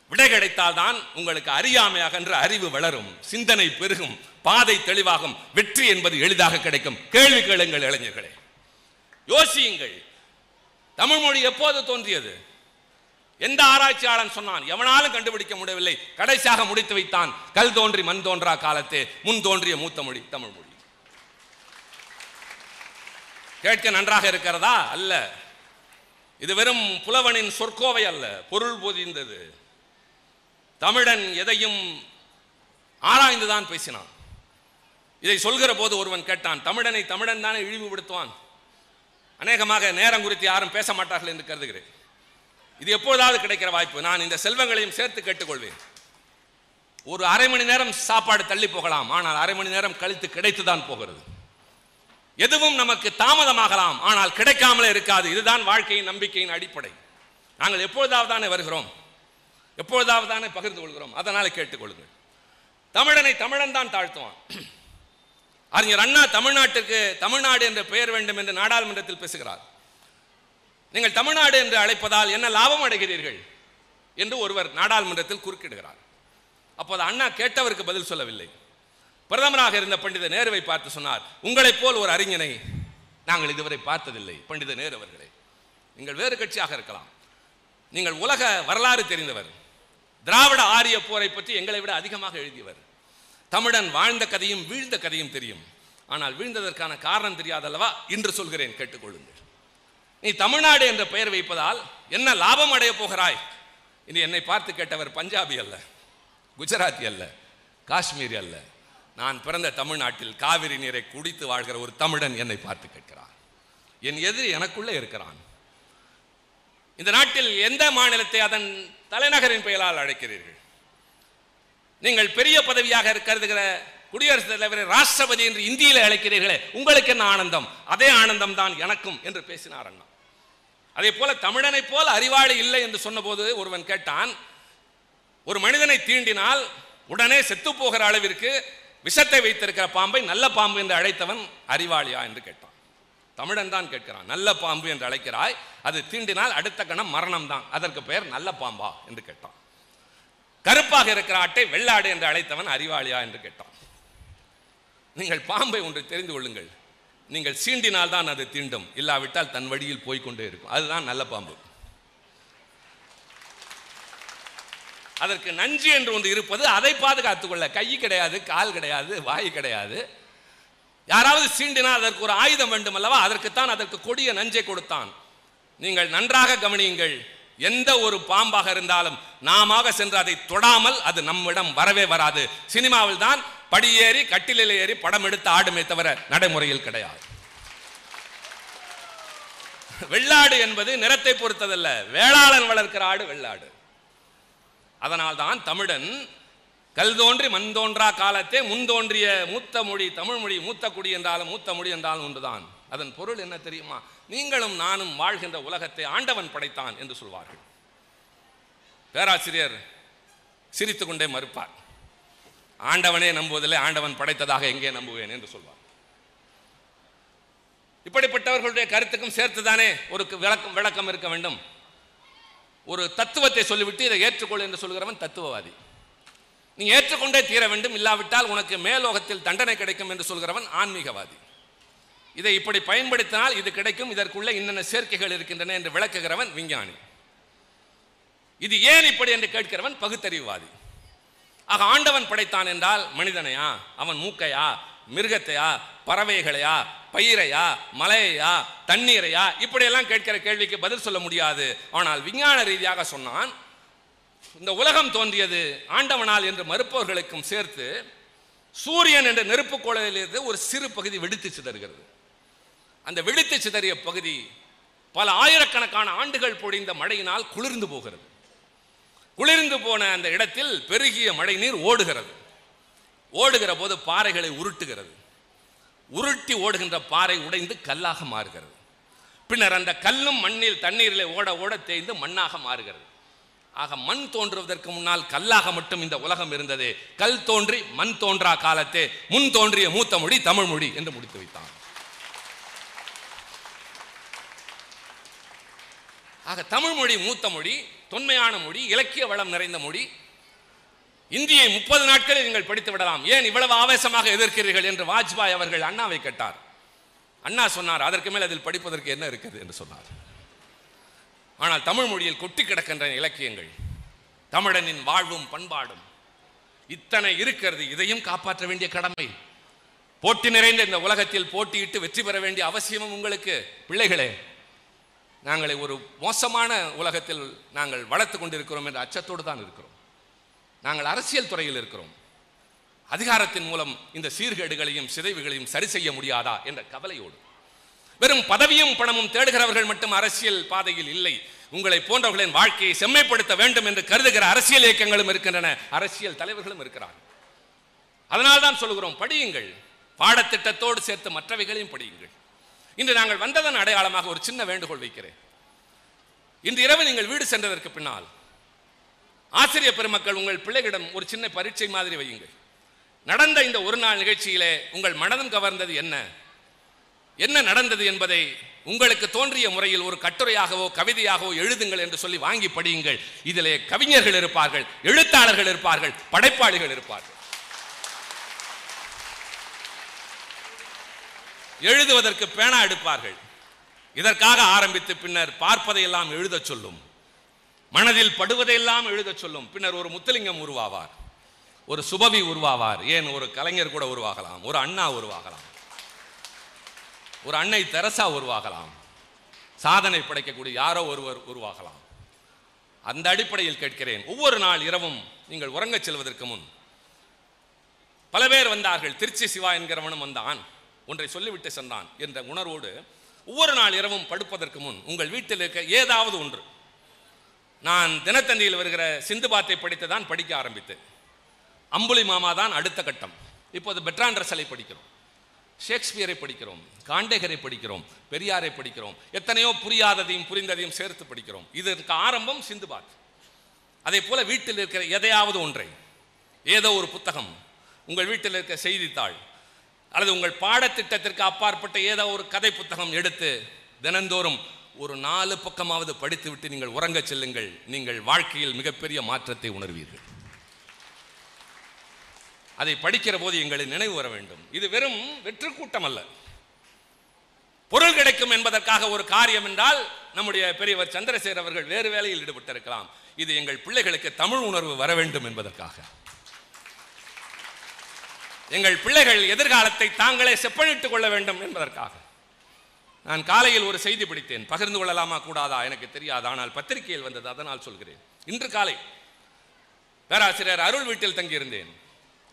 விடை கிடைத்தால் தான் உங்களுக்கு அறியாமையாக என்று அறிவு வளரும். சிந்தனை பெருகும். பாதை தெளிவாகும். வெற்றி என்பது எளிதாக கிடைக்கும். கேள்வி கேளுங்கள் இளைஞர்களே. யோசியுங்கள். தமிழ் மொழி எப்போது தோன்றியது? எந்த ஆராய்ச்சியாளன் சொன்னான் எவனாலும் கண்டுபிடிக்க முடியவில்லை கடைசியாக முடித்து வைத்தான். கல் தோன்றி மண் தோன்றா காலத்தே முன் தோன்றிய மூத்த மொழி தமிழ் மொழி. கேட்க நன்றாக இருக்கிறதா? அல்ல. இது வெறும் புலவனின் சொற்கோவை அல்ல பொருள் பொதிந்தது. தமிழன் எதையும் ஆராய்ந்துதான் பேசினான். இதை சொல்கிற போது ஒருவன் கேட்டான் தமிழனை தமிழன் தானே இழிவுபடுத்துவான்? அநேகமாக நேரம் குறித்து யாரும் பேச மாட்டார்கள் என்று கருதுகிறேன். இது எப்போதாவது கிடைக்கிற வாய்ப்பு. நான் இந்த செல்வங்களையும் சேர்த்து கேட்டுக்கொள்வேன். ஒரு அரை மணி நேரம் சாப்பாடு தள்ளி போகலாம். ஆனால் அரை மணி நேரம் கழித்து கிடைத்துதான் போகிறது. எதுவும் நமக்கு தாமதமாகலாம். ஆனால் கிடைக்காமலே இருக்காது. இதுதான் வாழ்க்கையின் நம்பிக்கையின் அடிப்படை. நாங்கள் எப்பொழுதாவது தானே வருகிறோம். எப்பொழுதாவது தானே பகிர்ந்து கொள்கிறோம். அதனால் கேட்டுக்கொள்ளுங்கள். தமிழனை தமிழன் தான் தாழ்த்துவான். அறிஞர் அண்ணா தமிழ்நாட்டுக்கு தமிழ்நாடு என்ற பெயர் வேண்டும் என்று நாடாளுமன்றத்தில் பேசுகிறார். நீங்கள் தமிழ்நாடு என்று அழைப்பதால் என்ன லாபம் அடைகிறீர்கள்? என்று ஒருவர் நாடாளுமன்றத்தில் குறுக்கிடுகிறார். அப்போது அண்ணா கேட்டவருக்கு பதில் சொல்லவில்லை. பிரதமராக இருந்த பண்டித நேருவை பார்த்து சொன்னார் உங்களைப் போல் ஒரு அறிஞனை நாங்கள் இதுவரை பார்த்ததில்லை பண்டித நேரு அவர்களே. நீங்கள் வேறு கட்சியாக இருக்கலாம். நீங்கள் உலக வரலாறு தெரிந்தவர். திராவிட ஆரிய போரை பற்றி எங்களை விட அதிகமாக எழுதியவர். தமிழன் வாழ்ந்த கதையும் வீழ்ந்த கதையும் தெரியும். ஆனால் வீழ்ந்ததற்கான காரணம் தெரியாதல்லவா? இன்று சொல்கிறேன் கேட்டுக்கொள்ளுங்கள். நீ தமிழ்நாடு என்ற பெயர் வைப்பதால் என்ன லாபம் அடைய போகிறாய்? இனி என்னை பார்த்து கேட்டவர் பஞ்சாபி அல்ல குஜராத்தி அல்ல காஷ்மீரி அல்ல. நான் பிறந்த தமிழ்நாட்டில் காவிரி நீரை குடித்து வாழ்கிற ஒரு தமிழன் என்னை பார்த்து கேட்கிறான். என் எதிரி எனக்குள்ளே இருக்கிறான். இந்த நாட்டில் எந்த மாநிலத்தை அதன் தலைநகரின் பெயரால் அழைக்கிறீர்கள்? நீங்கள் பெரிய பதவியாக கருதுகிற குடியரசுத் தலைவரை ராஷ்டிரபதி என்று இந்தியில் அழைக்கிறீர்களே உங்களுக்கு என்ன ஆனந்தம்? அதே ஆனந்தம் தான் எனக்கும் என்று பேசினார் அண்ணா. அதே போல தமிழனைப் போல அறிவாளி இல்லை என்று சொன்னபோது ஒருவன் கேட்டான் ஒரு மனிதனை தீண்டினால் உடனே செத்து போகிற அளவிற்கு விஷத்தை வைத்திருக்கிற பாம்பை நல்ல பாம்பு என்று அழைத்தவன் அறிவாளியா? என்று கேட்டான். தமிழன் தான் கேட்கிறான் நல்ல பாம்பு என்று அழைக்கிறாய் அது தீண்டினால் அடுத்த கணம் மரணம் தான் அதற்கு பெயர் நல்ல பாம்பா? என்று கேட்டான். கருப்பாக இருக்கிற ஆட்டை வெள்ளாடு என்று அழைத்தவன் அறிவாளியா? என்று கேட்டான். நீங்கள் பாம்பை ஒன்று தெரிந்து கொள்ளுங்கள். நீங்கள் சீண்டினால் தான் அது தீண்டும். இல்லாவிட்டால் தன் வழியில் போய்கொண்டே இருக்கும். அதுதான் நல்ல பாம்பு. அதற்கு நஞ்சு என்று ஒன்று இருப்பது அதை பாதுகாத்துக் கொள்ள. கை கிடையாது கால் கிடையாது வாய் கிடையாது. யாராவது சீண்டினால் அதற்கு ஒரு ஆயுதம் வேண்டும் அல்லவா? அதற்குத்தான் அதற்கு கொடிய நஞ்சை கொடுத்தான். நீங்கள் நன்றாக கவனியுங்கள். எந்த ஒரு பாம்பாக இருந்தாலும் நாம சென்று அதை தொடாமல் அது நம்மிடம் வரவே வராது. சினிமாவில் தான் படியேறி கட்டிலில் ஏறி படம் எடுத்து ஆடுமே தவிர நடைமுறையில் கிடையாது. வெள்ளாடு என்பது நிறத்தை பொறுத்ததல்ல. வேளாளன் வளர்க்கிற ஆடு வெள்ளாடு. அதனால்தான் தமிழன் கல் தோன்றி மண் தோன்றா காலத்தே முன் தோன்றிய மூத்த மொழி தமிழ் மொழி மூத்த குடி என்றாலும் மூத்த மொழி என்றாலும் ஒன்றுதான். அதன் பொருள் என்ன தெரியுமா? நீங்களும் நானும் வாழ்கின்ற உலகத்தை ஆண்டவன் படைத்தான் என்று சொல்வார்கள். பேராசிரியர் சிரித்து கொண்டே மறுப்பார். ஆண்டவனே நம்புவதில்லை ஆண்டவன் படைத்ததாக எங்கே நம்புவேன் என்று சொல்வார். இப்படிப்பட்டவர்களுடைய கருத்துக்கும் சேர்த்துதானே ஒரு விளக்கம் விளக்கம் இருக்க வேண்டும். ஒரு தத்துவத்தை சொல்லிவிட்டு இதை ஏற்றுக்கொள் என்று சொல்கிறவன் தத்துவவாதி. நீ ஏற்றுக்கொண்டே தீர வேண்டும் இல்லாவிட்டால் உனக்கு மேலோகத்தில் தண்டனை கிடைக்கும் என்று சொல்கிறவன் ஆன்மீகவாதி. இதை இப்படி பயன்படுத்தினால் இது கிடைக்கும் இதற்குள்ள இன்னென்ன சேர்க்கைகள் இருக்கின்றன என்று விளக்குகிறவன் விஞ்ஞானி. இது ஏன் இப்படி என்று கேட்கிறவன் பகுத்தறிவுவாதி. ஆக ஆண்டவன் படைத்தான் என்றால் மனிதனையா? அவன் மூக்கையா? மிருகத்தையா? பறவைகளையா? பயிரையா? மலையையா? தண்ணீரையா? இப்படியெல்லாம் கேட்கிற கேள்விக்கு பதில் சொல்ல முடியாது. ஆனால் விஞ்ஞான ரீதியாக சொன்னான் இந்த உலகம் தோன்றியது ஆண்டவனால் என்று மறுப்பவர்களுக்கும் சேர்த்து சூரியன் என்ற நெருப்பு கோளையிலிருந்து ஒரு சிறு பகுதி வெடித்து சிதறுகிறது. அந்த வெடித்து சிதறிய பகுதி பல ஆயிரக்கணக்கான ஆண்டுகள் பொழிந்த மழையினால் குளிர்ந்து போகிறது. குளிர்ந்து போன அந்த இடத்தில் பெருகிய மழை நீர் ஓடுகிறது. ஓடுகிற போது பாறைகளை உருட்டுகிறது. உருட்டி ஓடுகின்ற பாறை உடைந்து கல்லாக மாறுகிறது. பின்னர் அந்த கல்லும் மண்ணில் தண்ணீரில் ஓட ஓட தேய்ந்து மண்ணாக மாறுகிறது. ஆக மண் தோன்றுவதற்கு முன்னால் கல்லாக மட்டும் இந்த உலகம் இருந்தது. கல் தோன்றி மண் தோன்றா காலத்தே. முன் தோன்றிய மூத்த மொழி தமிழ் மொழி என்று முடித்து வைத்தான். ஆக தமிழ் மொழி மூத்த மொழி தொன்மையான மொழி இலக்கிய வளம் நிறைந்த மொழி. இந்தியை முப்பது நாட்களில் நீங்கள் படித்து விடலாம். ஏன் இவ்வளவு ஆவேசமாக எதிர்க்கிறீர்கள் என்று வாஜ்பாய் அவர்கள் அண்ணாவை கேட்டார். அண்ணா சொன்னார் அதற்கு மேல் அதில் படிப்பதற்கு என்ன இருக்குது? என்று சொன்னார். ஆனால் தமிழ் மொழியில் கொட்டி கிடக்கின்ற இலக்கியங்கள் தமிழனின் வாழ்வும் பண்பாடும் இத்தனை இருக்கிறது. இதையும் காப்பாற்ற வேண்டிய கடமை. போட்டி நிறைந்த இந்த உலகத்தில் போட்டியிட்டு வெற்றி பெற வேண்டிய அவசியமும் உங்களுக்கு. பிள்ளைகளே நாங்களை ஒரு மோசமான உலகத்தில் நாங்கள் வளர்த்து கொண்டிருக்கிறோம் என்ற அச்சத்தோடு தான் இருக்கிறோம். நாங்கள் அரசியல் துறையில் இருக்கிறோம். அதிகாரத்தின் மூலம் இந்த சீர்கேடுகளையும் சிதைவுகளையும் சரி செய்ய முடியாதா என்ற கவலையோடு. வெறும் பதவியும் பணமும் தேடுகிறவர்கள் மட்டும் அரசியல் பாதையில் இல்லை. உங்களை போன்றவர்களின் வாழ்க்கையை செம்மைப்படுத்த வேண்டும் என்று கருதுகிற அரசியல் இயக்கங்களும் இருக்கின்றன. அரசியல் தலைவர்களும் இருக்கிறார்கள். அதனால் தான் சொல்கிறோம் படியுங்கள். பாடத்திட்டத்தோடு சேர்த்து மற்றவைகளையும் படியுங்கள். இன்று நாங்கள் வந்ததன் அடையாளமாக ஒரு சின்ன வேண்டுகோள் வைக்கிறேன். இன்று இரவு நீங்கள் வீடு சென்றதற்கு பின்னால் ஆசிரியர் பெருமக்கள் உங்கள் பிள்ளைகளிடம் ஒரு சின்ன பரீட்சை மாதிரி வையுங்கள். நடந்த இந்த ஒரு நாள் நிகழ்ச்சியிலே உங்கள் மனதும் கவர்ந்தது என்ன? என்ன நடந்தது என்பதை உங்களுக்கு தோன்றிய முறையில் ஒரு கட்டுரையாகவோ கவிதையாகவோ எழுதுங்கள் என்று சொல்லி வாங்கி படியுங்கள். இதிலே கவிஞர்கள் இருப்பார்கள் எழுத்தாளர்கள் இருப்பார்கள் படைப்பாளிகள் இருப்பார்கள். எழுதுவதற்கு பேனா எடுப்பார்கள். இதற்காக ஆரம்பித்து பின்னர் பார்ப்பதையெல்லாம் எழுதச் சொல்லும். மனதில் படுவதையெல்லாம் எழுதச் சொல்லும். பின்னர் ஒரு முத்துலிங்கம் உருவாவார். ஒரு சுபவி உருவாவார். ஏன்? ஒரு கலைஞர் கூட உருவாகலாம். ஒரு அண்ணா உருவாகலாம். ஒரு அன்னை தெரசா உருவாகலாம். சாதனை படைக்கக்கூடிய யாரோ ஒருவர் உருவாகலாம். அந்த அடிப்படையில் கேட்கிறேன். ஒவ்வொரு நாள் இரவும் நீங்கள் உறங்கச் செல்வதற்கு முன். பல பேர் வந்தார்கள். திருச்சி சிவா என்கிறவனும் வந்தான். ஒன்றை சொல்லிவிட்டு சென்றான் என்ற உணர்வோடு ஒவ்வொரு நாள் இரவும் படுப்பதற்கு முன் உங்கள் வீட்டில் இருக்க ஏதாவது ஒன்று. நான் தினத்தந்தியில் வருகிற சிந்து பாத்தை படித்து தான் படிக்க ஆரம்பித்தேன். அம்புலி மாமா தான் அடுத்த கட்டம். இப்போது பெட்ரான் ரசலை படிக்கிறோம். ஷேக்ஸ்பியரை படிக்கிறோம். காண்டேகரை படிக்கிறோம். பெரியாரை படிக்கிறோம். எத்தனையோ புரியாததையும் புரிந்ததையும் சேர்த்து படிக்கிறோம். இதற்கு ஆரம்பம் சிந்துபாத் அதே போல வீட்டில் இருக்கிற எதையாவது ஒன்றை. ஏதோ ஒரு புத்தகம். உங்கள் வீட்டில் இருக்க செய்தித்தாள். அல்லது உங்கள் பாடத்திட்டத்திற்கு அப்பாற்பட்ட ஏதோ ஒரு கதை புத்தகம் எடுத்து தினந்தோறும் ஒரு நாலு பக்கமாவது படித்துவிட்டு நீங்கள் உறங்கச் செல்லுங்கள். நீங்கள் வாழ்க்கையில் மிகப்பெரிய மாற்றத்தை உணர்வீர்கள். அதை படிக்கிற போது எங்களை நினைவு வர வேண்டும். இது வெறும் வெற்று கூட்டம் அல்ல. பொருள் கிடைக்கும் என்பதற்காக ஒரு காரியம் என்றால் நம்முடைய பெரியவர் சந்திரசேகர் அவர்கள் வேறு வேலையில் ஈடுபட்டிருக்கலாம். இது எங்கள் பிள்ளைகளுக்கு தமிழ் உணர்வு வர வேண்டும் என்பதற்காக. எங்கள் பிள்ளைகள் எதிர்காலத்தை தாங்களே செப்பனிட்டுக் கொள்ள வேண்டும் என்பதற்காக. நான் காலையில் ஒரு செய்தி படித்தேன். பகிர்ந்து கொள்ளலாமா கூடாதா? எனக்கு தெரியாது. ஆனால் பத்திரிகையில் வந்தது. அதனால் சொல்கிறேன். இன்று காலை பேராசிரியர் அருள் வீட்டில் தங்கியிருந்தேன்.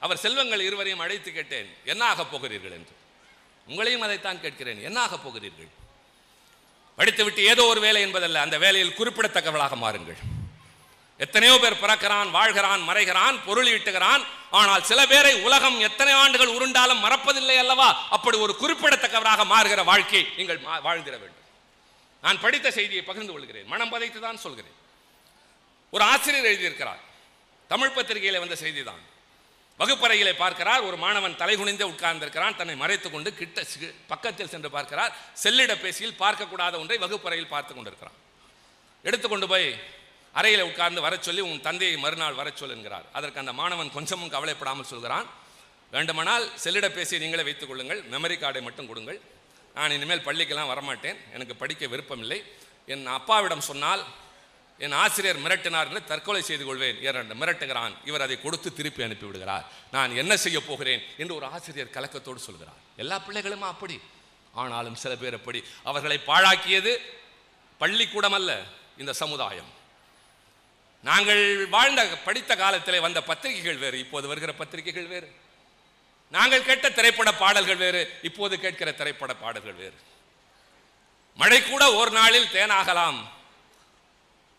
அவர் செல்வங்கள் இருவரையும் அழைத்து கேட்டேன். என்ன ஆகப் போகிறீர்கள்? என்று. உங்களையும் அதைத்தான் கேட்கிறேன். என்ன ஆகப் போகிறீர்கள்? படித்துவிட்டு ஏதோ ஒரு வேலை என்பதல்ல. அந்த வேலையில் குறிப்பிடத்தக்கவளாக மாறுங்கள். எத்தனையோ பேர் பிறக்கிறான் வாழ்கிறான் மறைகிறான் பொருள் ஈட்டுகிறான் ஆனால் சில பேரை உலகம் எத்தனை ஆண்டுகள் உருண்டாலும் மறப்பதில்லை அல்லவா? அப்படி ஒரு குறிப்பிடத்தக்கவராக மாறுகிற வாழ்க்கை நீங்கள் மா- வாழ்ந்திட வேண்டும். நான் படித்த செய்தியை பகிர்ந்து கொள்கிறேன். மனம் பதைத்து தான் சொல்கிறேன். ஒரு ஆசிரியர் எழுதியிருக்கிறார். தமிழ் பத்திரிகையில் வந்த செய்திதான். வகுப்பறையிலே பார்க்கிறார். ஒரு மாணவன் தலைகுனிந்து உட்கார்ந்திருக்கிறான். தன்னை மறைத்துக்கொண்டு கிட்ட சி- பக்கத்தில் சென்று பார்க்கிறார். செல்லிட பேசியில் பார்க்கக்கூடாத ஒன்றை வகுப்பறையில் பார்த்து கொண்டிருக்கிறான். எடுத்துக்கொண்டு போய் அறையில் உட்கார்ந்து வர சொல்லி உன் தந்தையை மறுநாள் வர சொல் என்கிறார். அதற்கு அந்த மாணவன் கொஞ்சமும் கவலைப்படாமல் சொல்கிறான் வேண்டுமானால் செல்லிட பேசி நீங்களே வைத்துக் கொள்ளுங்கள் மெமரி கார்டை மட்டும் கொடுங்கள். நான் இனிமேல் பள்ளிக்கெல்லாம் வரமாட்டேன் எனக்கு படிக்க விருப்பமில்லை. என் அப்பாவிடம் சொன்னால் என் ஆசிரியர் மிரட்டினார் என்று தற்கொலை செய்து கொள்வேன். என்று மிரட்டுகிறான். இவர் அதை கொடுத்து திருப்பி அனுப்பிவிடுகிறார் நான் என்ன செய்ய போகிறேன்? என்று ஒரு ஆசிரியர் கலக்கத்தோடு சொல்கிறார். எல்லா பிள்ளைகளும் அப்படி. ஆனாலும் சில பேர் அப்படி. அவர்களை பாழாக்கியது பள்ளிக்கூடம் அல்ல இந்த சமுதாயம். நாங்கள் வாழ்ந்த படித்த காலத்திலே வந்த பத்திரிகைகள் வேறு இப்போது வருகிற பத்திரிகைகள் வேறு. நாங்கள் கேட்ட திரைப்பட பாடல்கள் வேறு இப்போது கேட்கிற திரைப்பட பாடல்கள் வேறு. மழை கூட ஒரு நாளில் தேனாகலாம்.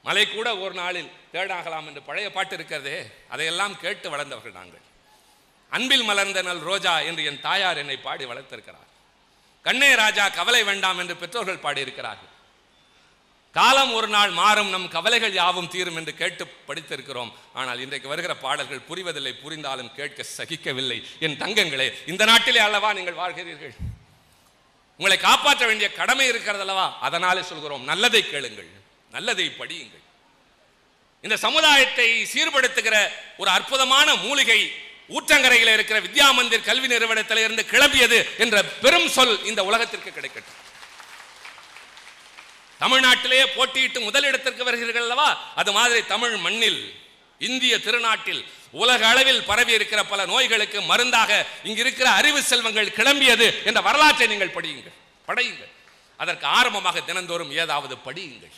மலை கூட ஒரு நாளில் தேனாகலாம் என்று பழைய பாட்டு இருக்கிறதே அதையெல்லாம் கேட்டு வளர்ந்தவர்கள் நாங்கள். அன்பில் மலர்ந்த நல் ரோஜா என்று என் தாயார் என்னை பாடி வளர்த்திருக்கிறார். கண்ணே ராஜா கவலை வேண்டாம் என்று பெற்றோர்கள் பாடியிருக்கிறார்கள். காலம் ஒரு நாள் மாறும் நம் கவலைகள் யாவும் தீரும் என்று கேட்டு படித்திருக்கிறோம். ஆனால் இன்றைக்கு வருகிற பாடல்கள் புரிவதில்லை புரிந்தாலும் கேட்க சகிக்கவில்லை. என் தங்கங்களே இந்த நாட்டிலே அல்லவா நீங்கள் வாழ்கிறீர்கள்? உங்களை காப்பாற்ற வேண்டிய கடமை இருக்கிறது அல்லவா? அதனாலே சொல்கிறோம் நல்லதை கேளுங்கள் நல்லதை படியுங்கள். இந்த சமுதாயத்தை சீர்படுத்துகிற ஒரு அற்புதமான மூலிகை ஊற்றங்கரையில் இருக்கிற வித்யா மந்திர் கல்வி நிறுவனத்தில் இருந்து கிளம்பியது என்ற பெரும் சொல் இந்த உலகத்திற்கு கிடைக்கட்டும். தமிழ்நாட்டிலேயே போட்டியிட்டு முதலிடத்திற்கு வருகிறீர்கள் அல்லவா? அது மாதிரி தமிழ் மண்ணில் இந்திய திருநாட்டில் உலக அளவில் பரவி இருக்கிற பல நோய்களுக்கு மருந்தாக இங்கு இருக்கிற அறிவு செல்வங்கள் கிளம்பியது என்ற வரலாற்றை நீங்கள் படியுங்கள். படையுங்கள். அதற்கு ஆரம்பமாக தினந்தோறும் ஏதாவது படியுங்கள்.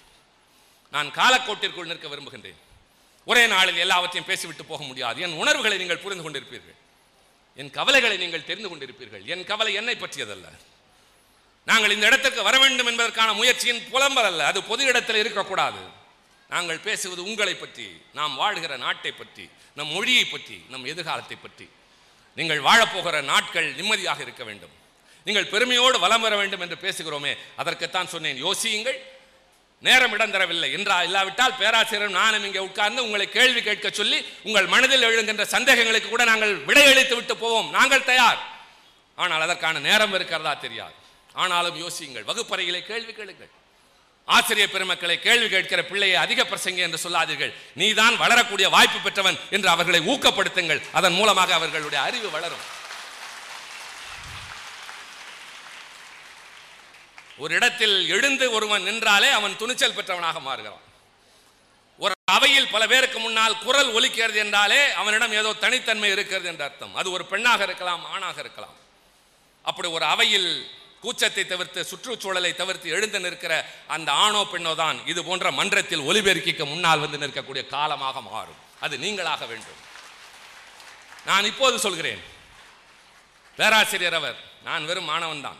நான் காலக்கோட்டிற்குள் நிற்க விரும்புகின்றேன். ஒரே நாளில் எல்லாவற்றையும் பேசிவிட்டு போக முடியாது. என் உணர்வுகளை நீங்கள் புரிந்து கொண்டிருப்பீர்கள். என் கவலைகளை நீங்கள் தெரிந்து கொண்டிருப்பீர்கள். என் கவலை என்னை பற்றியதல்ல. நாங்கள் இந்த இடத்துக்கு வர வேண்டும் என்பதற்கான முயற்சியின் புலம்பல் அல்ல அது பொது இடத்தில் இருக்கக்கூடாது. நாங்கள் பேசுவது உங்களை பற்றி நாம் வாழ்கிற நாட்டை பற்றி நம் மொழியை பற்றி நம் எதிர்காலத்தை பற்றி. நீங்கள் வாழப்போகிற நாட்கள் நிம்மதியாக இருக்க வேண்டும். நீங்கள் பெருமையோடு வலம் வர வேண்டும் என்று பேசுகிறோமே அதற்குத்தான் சொன்னேன். யோசியுங்கள். நேரம் இடம் தரவில்லை என்றா இல்லாவிட்டால் பேராசிரியர் நானும் இங்கே உட்கார்ந்து உங்களை கேள்வி கேட்க சொல்லி உங்கள் மனதில் எழுகின்ற சந்தேகங்களுக்கு கூட நாங்கள் விடையளித்து விட்டு போவோம். நாங்கள் தயார். ஆனால் அதற்கான நேரம் இருக்கிறதா தெரியாது. ஆனாலும் யோசியுங்கள் வகுப்பறையிலே கேள்வி கேளுங்கள். ஆசிரியர் பெருமக்களை கேள்வி கேட்கிற பிள்ளையை அதிக பிரசங்க என்று சொல்லாதீர்கள். நீதான் வளரக்கூடிய வாய்ப்பு பெற்றவன் என்று அவர்களை ஊக்கப்படுத்துங்கள். அதன் மூலமாக அவர்களுடைய அறிவு வளரும். ஒரு இடத்தில் எழுந்து ஒருவன் நின்றாலே அவன் துணிச்சல் பெற்றவனாக மாறுகிறான். ஒரு அவையில் பல பேருக்கு முன்னால் குரல் ஒலிக்கிறது என்றாலே அவனிடம் ஏதோ தனித்தன்மை இருக்கிறது என்ற அர்த்தம். அது ஒரு பெண்ணாக இருக்கலாம் ஆணாக இருக்கலாம். அப்படி ஒரு அவையில் கூச்சத்தை தவிர்த்து சுற்றுச்சூழலை தவிர்த்து எழுந்து நிற்கிற அந்த ஆணோ பெண்ணோ தான் இது போன்ற மன்றத்தில் ஒலிபெருக்கிக்கு முன்னால் வந்து நிற்கக்கூடிய காலமாக மாறும். அது நீங்களாக வேண்டும். நான் இப்போது சொல்கிறேன். பேராசிரியர் அவர் நான் வெறும் மாணவன் தான்.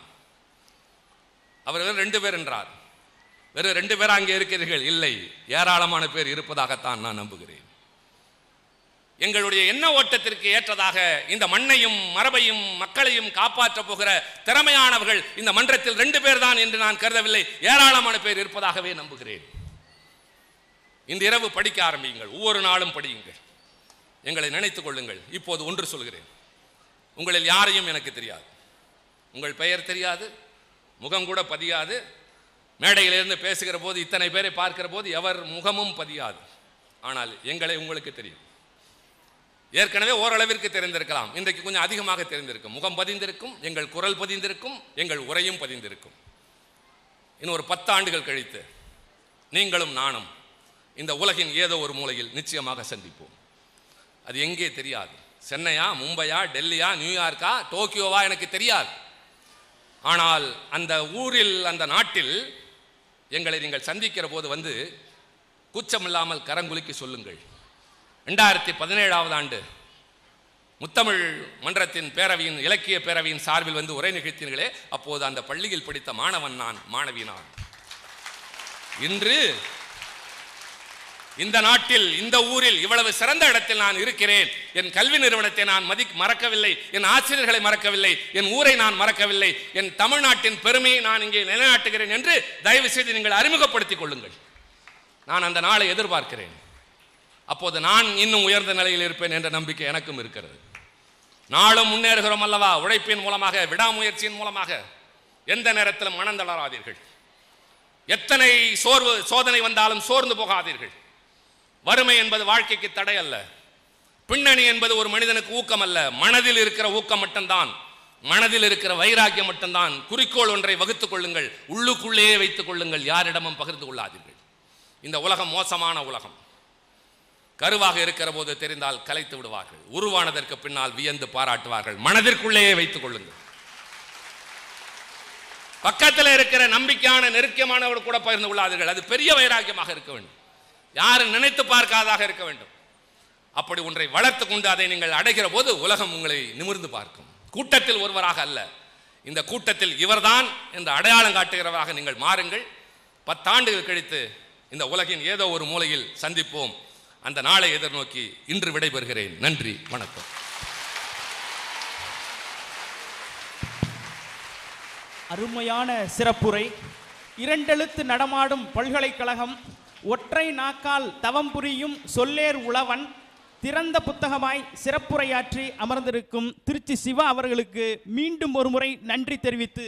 அவர் வெறும் ரெண்டு பேர் என்றார். வெறும் ரெண்டு பேர் அங்கே இருக்கிறீர்கள்? இல்லை. ஏராளமான பேர் இருப்பதாகத்தான் நான் நம்புகிறேன். எங்களுடைய எண்ண ஓட்டத்திற்கு ஏற்றதாக இந்த மண்ணையும் மரபையும் மக்களையும் காப்பாற்றப் போகிற திறமையானவர்கள் இந்த மன்றத்தில் ரெண்டு பேர் தான் என்று நான் கருதவில்லை. ஏராளமான பேர் இருப்பதாகவே நம்புகிறேன். இந்த இரவு படிக்க ஆரம்பியுங்கள். ஒவ்வொரு நாளும் படியுங்கள். எங்களை நினைத்துக் கொள்ளுங்கள். இப்போது ஒன்று சொல்கிறேன். உங்களில் யாரையும் எனக்கு தெரியாது. உங்கள் பெயர் தெரியாது. முகம் கூட பதியாது. மேடையிலிருந்து பேசுகிற போது இத்தனை பேரை பார்க்கிற போது எவர் முகமும் பதியாது. ஆனால் எங்களை உங்களுக்கு தெரியும். ஏற்கனவே ஓரளவிற்கு தெரிந்திருக்கலாம். இன்றைக்கு கொஞ்சம் அதிகமாக தெரிந்திருக்கும். முகம் பதிந்திருக்கும் எங்கள் குரல் பதிந்திருக்கும் எங்கள் உரையும் பதிந்திருக்கும். இன்னும் ஒரு பத்தாண்டுகள் கழித்து நீங்களும் நானும் இந்த உலகின் ஏதோ ஒரு மூலையில் நிச்சயமாக சந்திப்போம். அது எங்கே தெரியாது. சென்னையா மும்பையா டெல்லியா நியூயார்க்கா டோக்கியோவா எனக்கு தெரியாது. ஆனால் அந்த ஊரில் அந்த நாட்டில் எங்களை நீங்கள் சந்திக்கிற போது வந்து கூச்சமில்லாமல் கரங்குலுக்கி சொல்லுங்கள். ரெண்டாயிரத்தி பதினேழாவது ஆண்டு முத்தமிழ் மன்றத்தின் பேரவையின் இலக்கிய பேரவையின் சார்பில் வந்து உரை நிகழ்த்தினீர்களே அப்போது அந்த பள்ளியில் படித்த மாணவன் நான் மாணவி நான் இன்று இந்த நாட்டில் இந்த ஊரில் இவ்வளவு சிறந்த இடத்தில் நான் இருக்கிறேன். என் கல்வி நிறுவனத்தை நான் மதி மறக்கவில்லை. என் ஆசிரியர்களை மறக்கவில்லை. என் ஊரை நான் மறக்கவில்லை. என் தமிழ்நாட்டின் பெருமையை நான் இங்கே நிலைநாட்டுகிறேன் என்று தயவு செய்து நீங்கள் அறிமுகப்படுத்திக் கொள்ளுங்கள். நான் அந்த நாளை எதிர்பார்க்கிறேன். அப்போது நான் இன்னும் உயர்ந்த நிலையில் இருப்பேன் என்ற நம்பிக்கை எனக்கும் இருக்கிறது. நாளும் முன்னேறுகிறோம் அல்லவா? உழைப்பின் மூலமாக விடாமுயற்சியின் மூலமாக. எந்த நேரத்திலும் மனம் தளராதீர்கள். எத்தனை சோர்வு சோதனை வந்தாலும் சோர்ந்து போகாதீர்கள். வறுமை என்பது வாழ்க்கைக்கு தடை அல்ல. பின்னணி என்பது ஒரு மனிதனுக்கு ஊக்கம் அல்ல. மனதில் இருக்கிற ஊக்கம் மட்டும்தான். மனதில் இருக்கிற வைராக்கியம் மட்டும்தான். குறிக்கோள் ஒன்றை வகுத்துக் கொள்ளுங்கள். உள்ளுக்குள்ளேயே வைத்துக் கொள்ளுங்கள். யாரிடமும் பகிர்ந்து கொள்ளாதீர்கள். இந்த உலகம் மோசமான உலகம். கருவாக இருக்கிற போது தெரிந்தால் கலைத்து விடுவார்கள். உருவானதற்கு பின்னால் வியந்து பாராட்டுவார்கள். மனதிற்குள்ளேயே வைத்துக் கொள்ளுங்கள். பக்கத்தில் இருக்கிற நம்பிக்கையான நெருக்கமானவர் கூட பகிர்ந்து கொள்ளாதீர்கள். அது பெரிய வைராக்கியமாக இருக்க வேண்டும். யாரும் நினைத்து பார்க்காதாக இருக்க வேண்டும். அப்படி ஒன்றை வளர்த்து கொண்டு அதை நீங்கள் அடைகிற போது உலகம் உங்களை நிமிர்ந்து பார்க்கும். கூட்டத்தில் ஒருவராக அல்ல. இந்த கூட்டத்தில் இவர்தான் என்று அடையாளம் காட்டுகிறவராக நீங்கள் மாறுங்கள். பத்தாண்டுகள் கழித்து இந்த உலகின் ஏதோ ஒரு மூலையில் சந்திப்போம். அந்த நாளை எதிர்நோக்கி இன்று விடைபெறுகிறேன். நன்றி வணக்கம். அருமையான சிறப்புரை. இரண்டெழுத்து நடமாடும் பல்கலைக்கழகம் ஒற்றை நாக்கால் தவம் புரியும் சொல்லேர் உழவன் திறந்த புத்தகமாய் சிறப்புரையாற்றி அமர்ந்திருக்கும் திருச்சி சிவா அவர்களுக்கு மீண்டும் ஒருமுறை நன்றி தெரிவித்து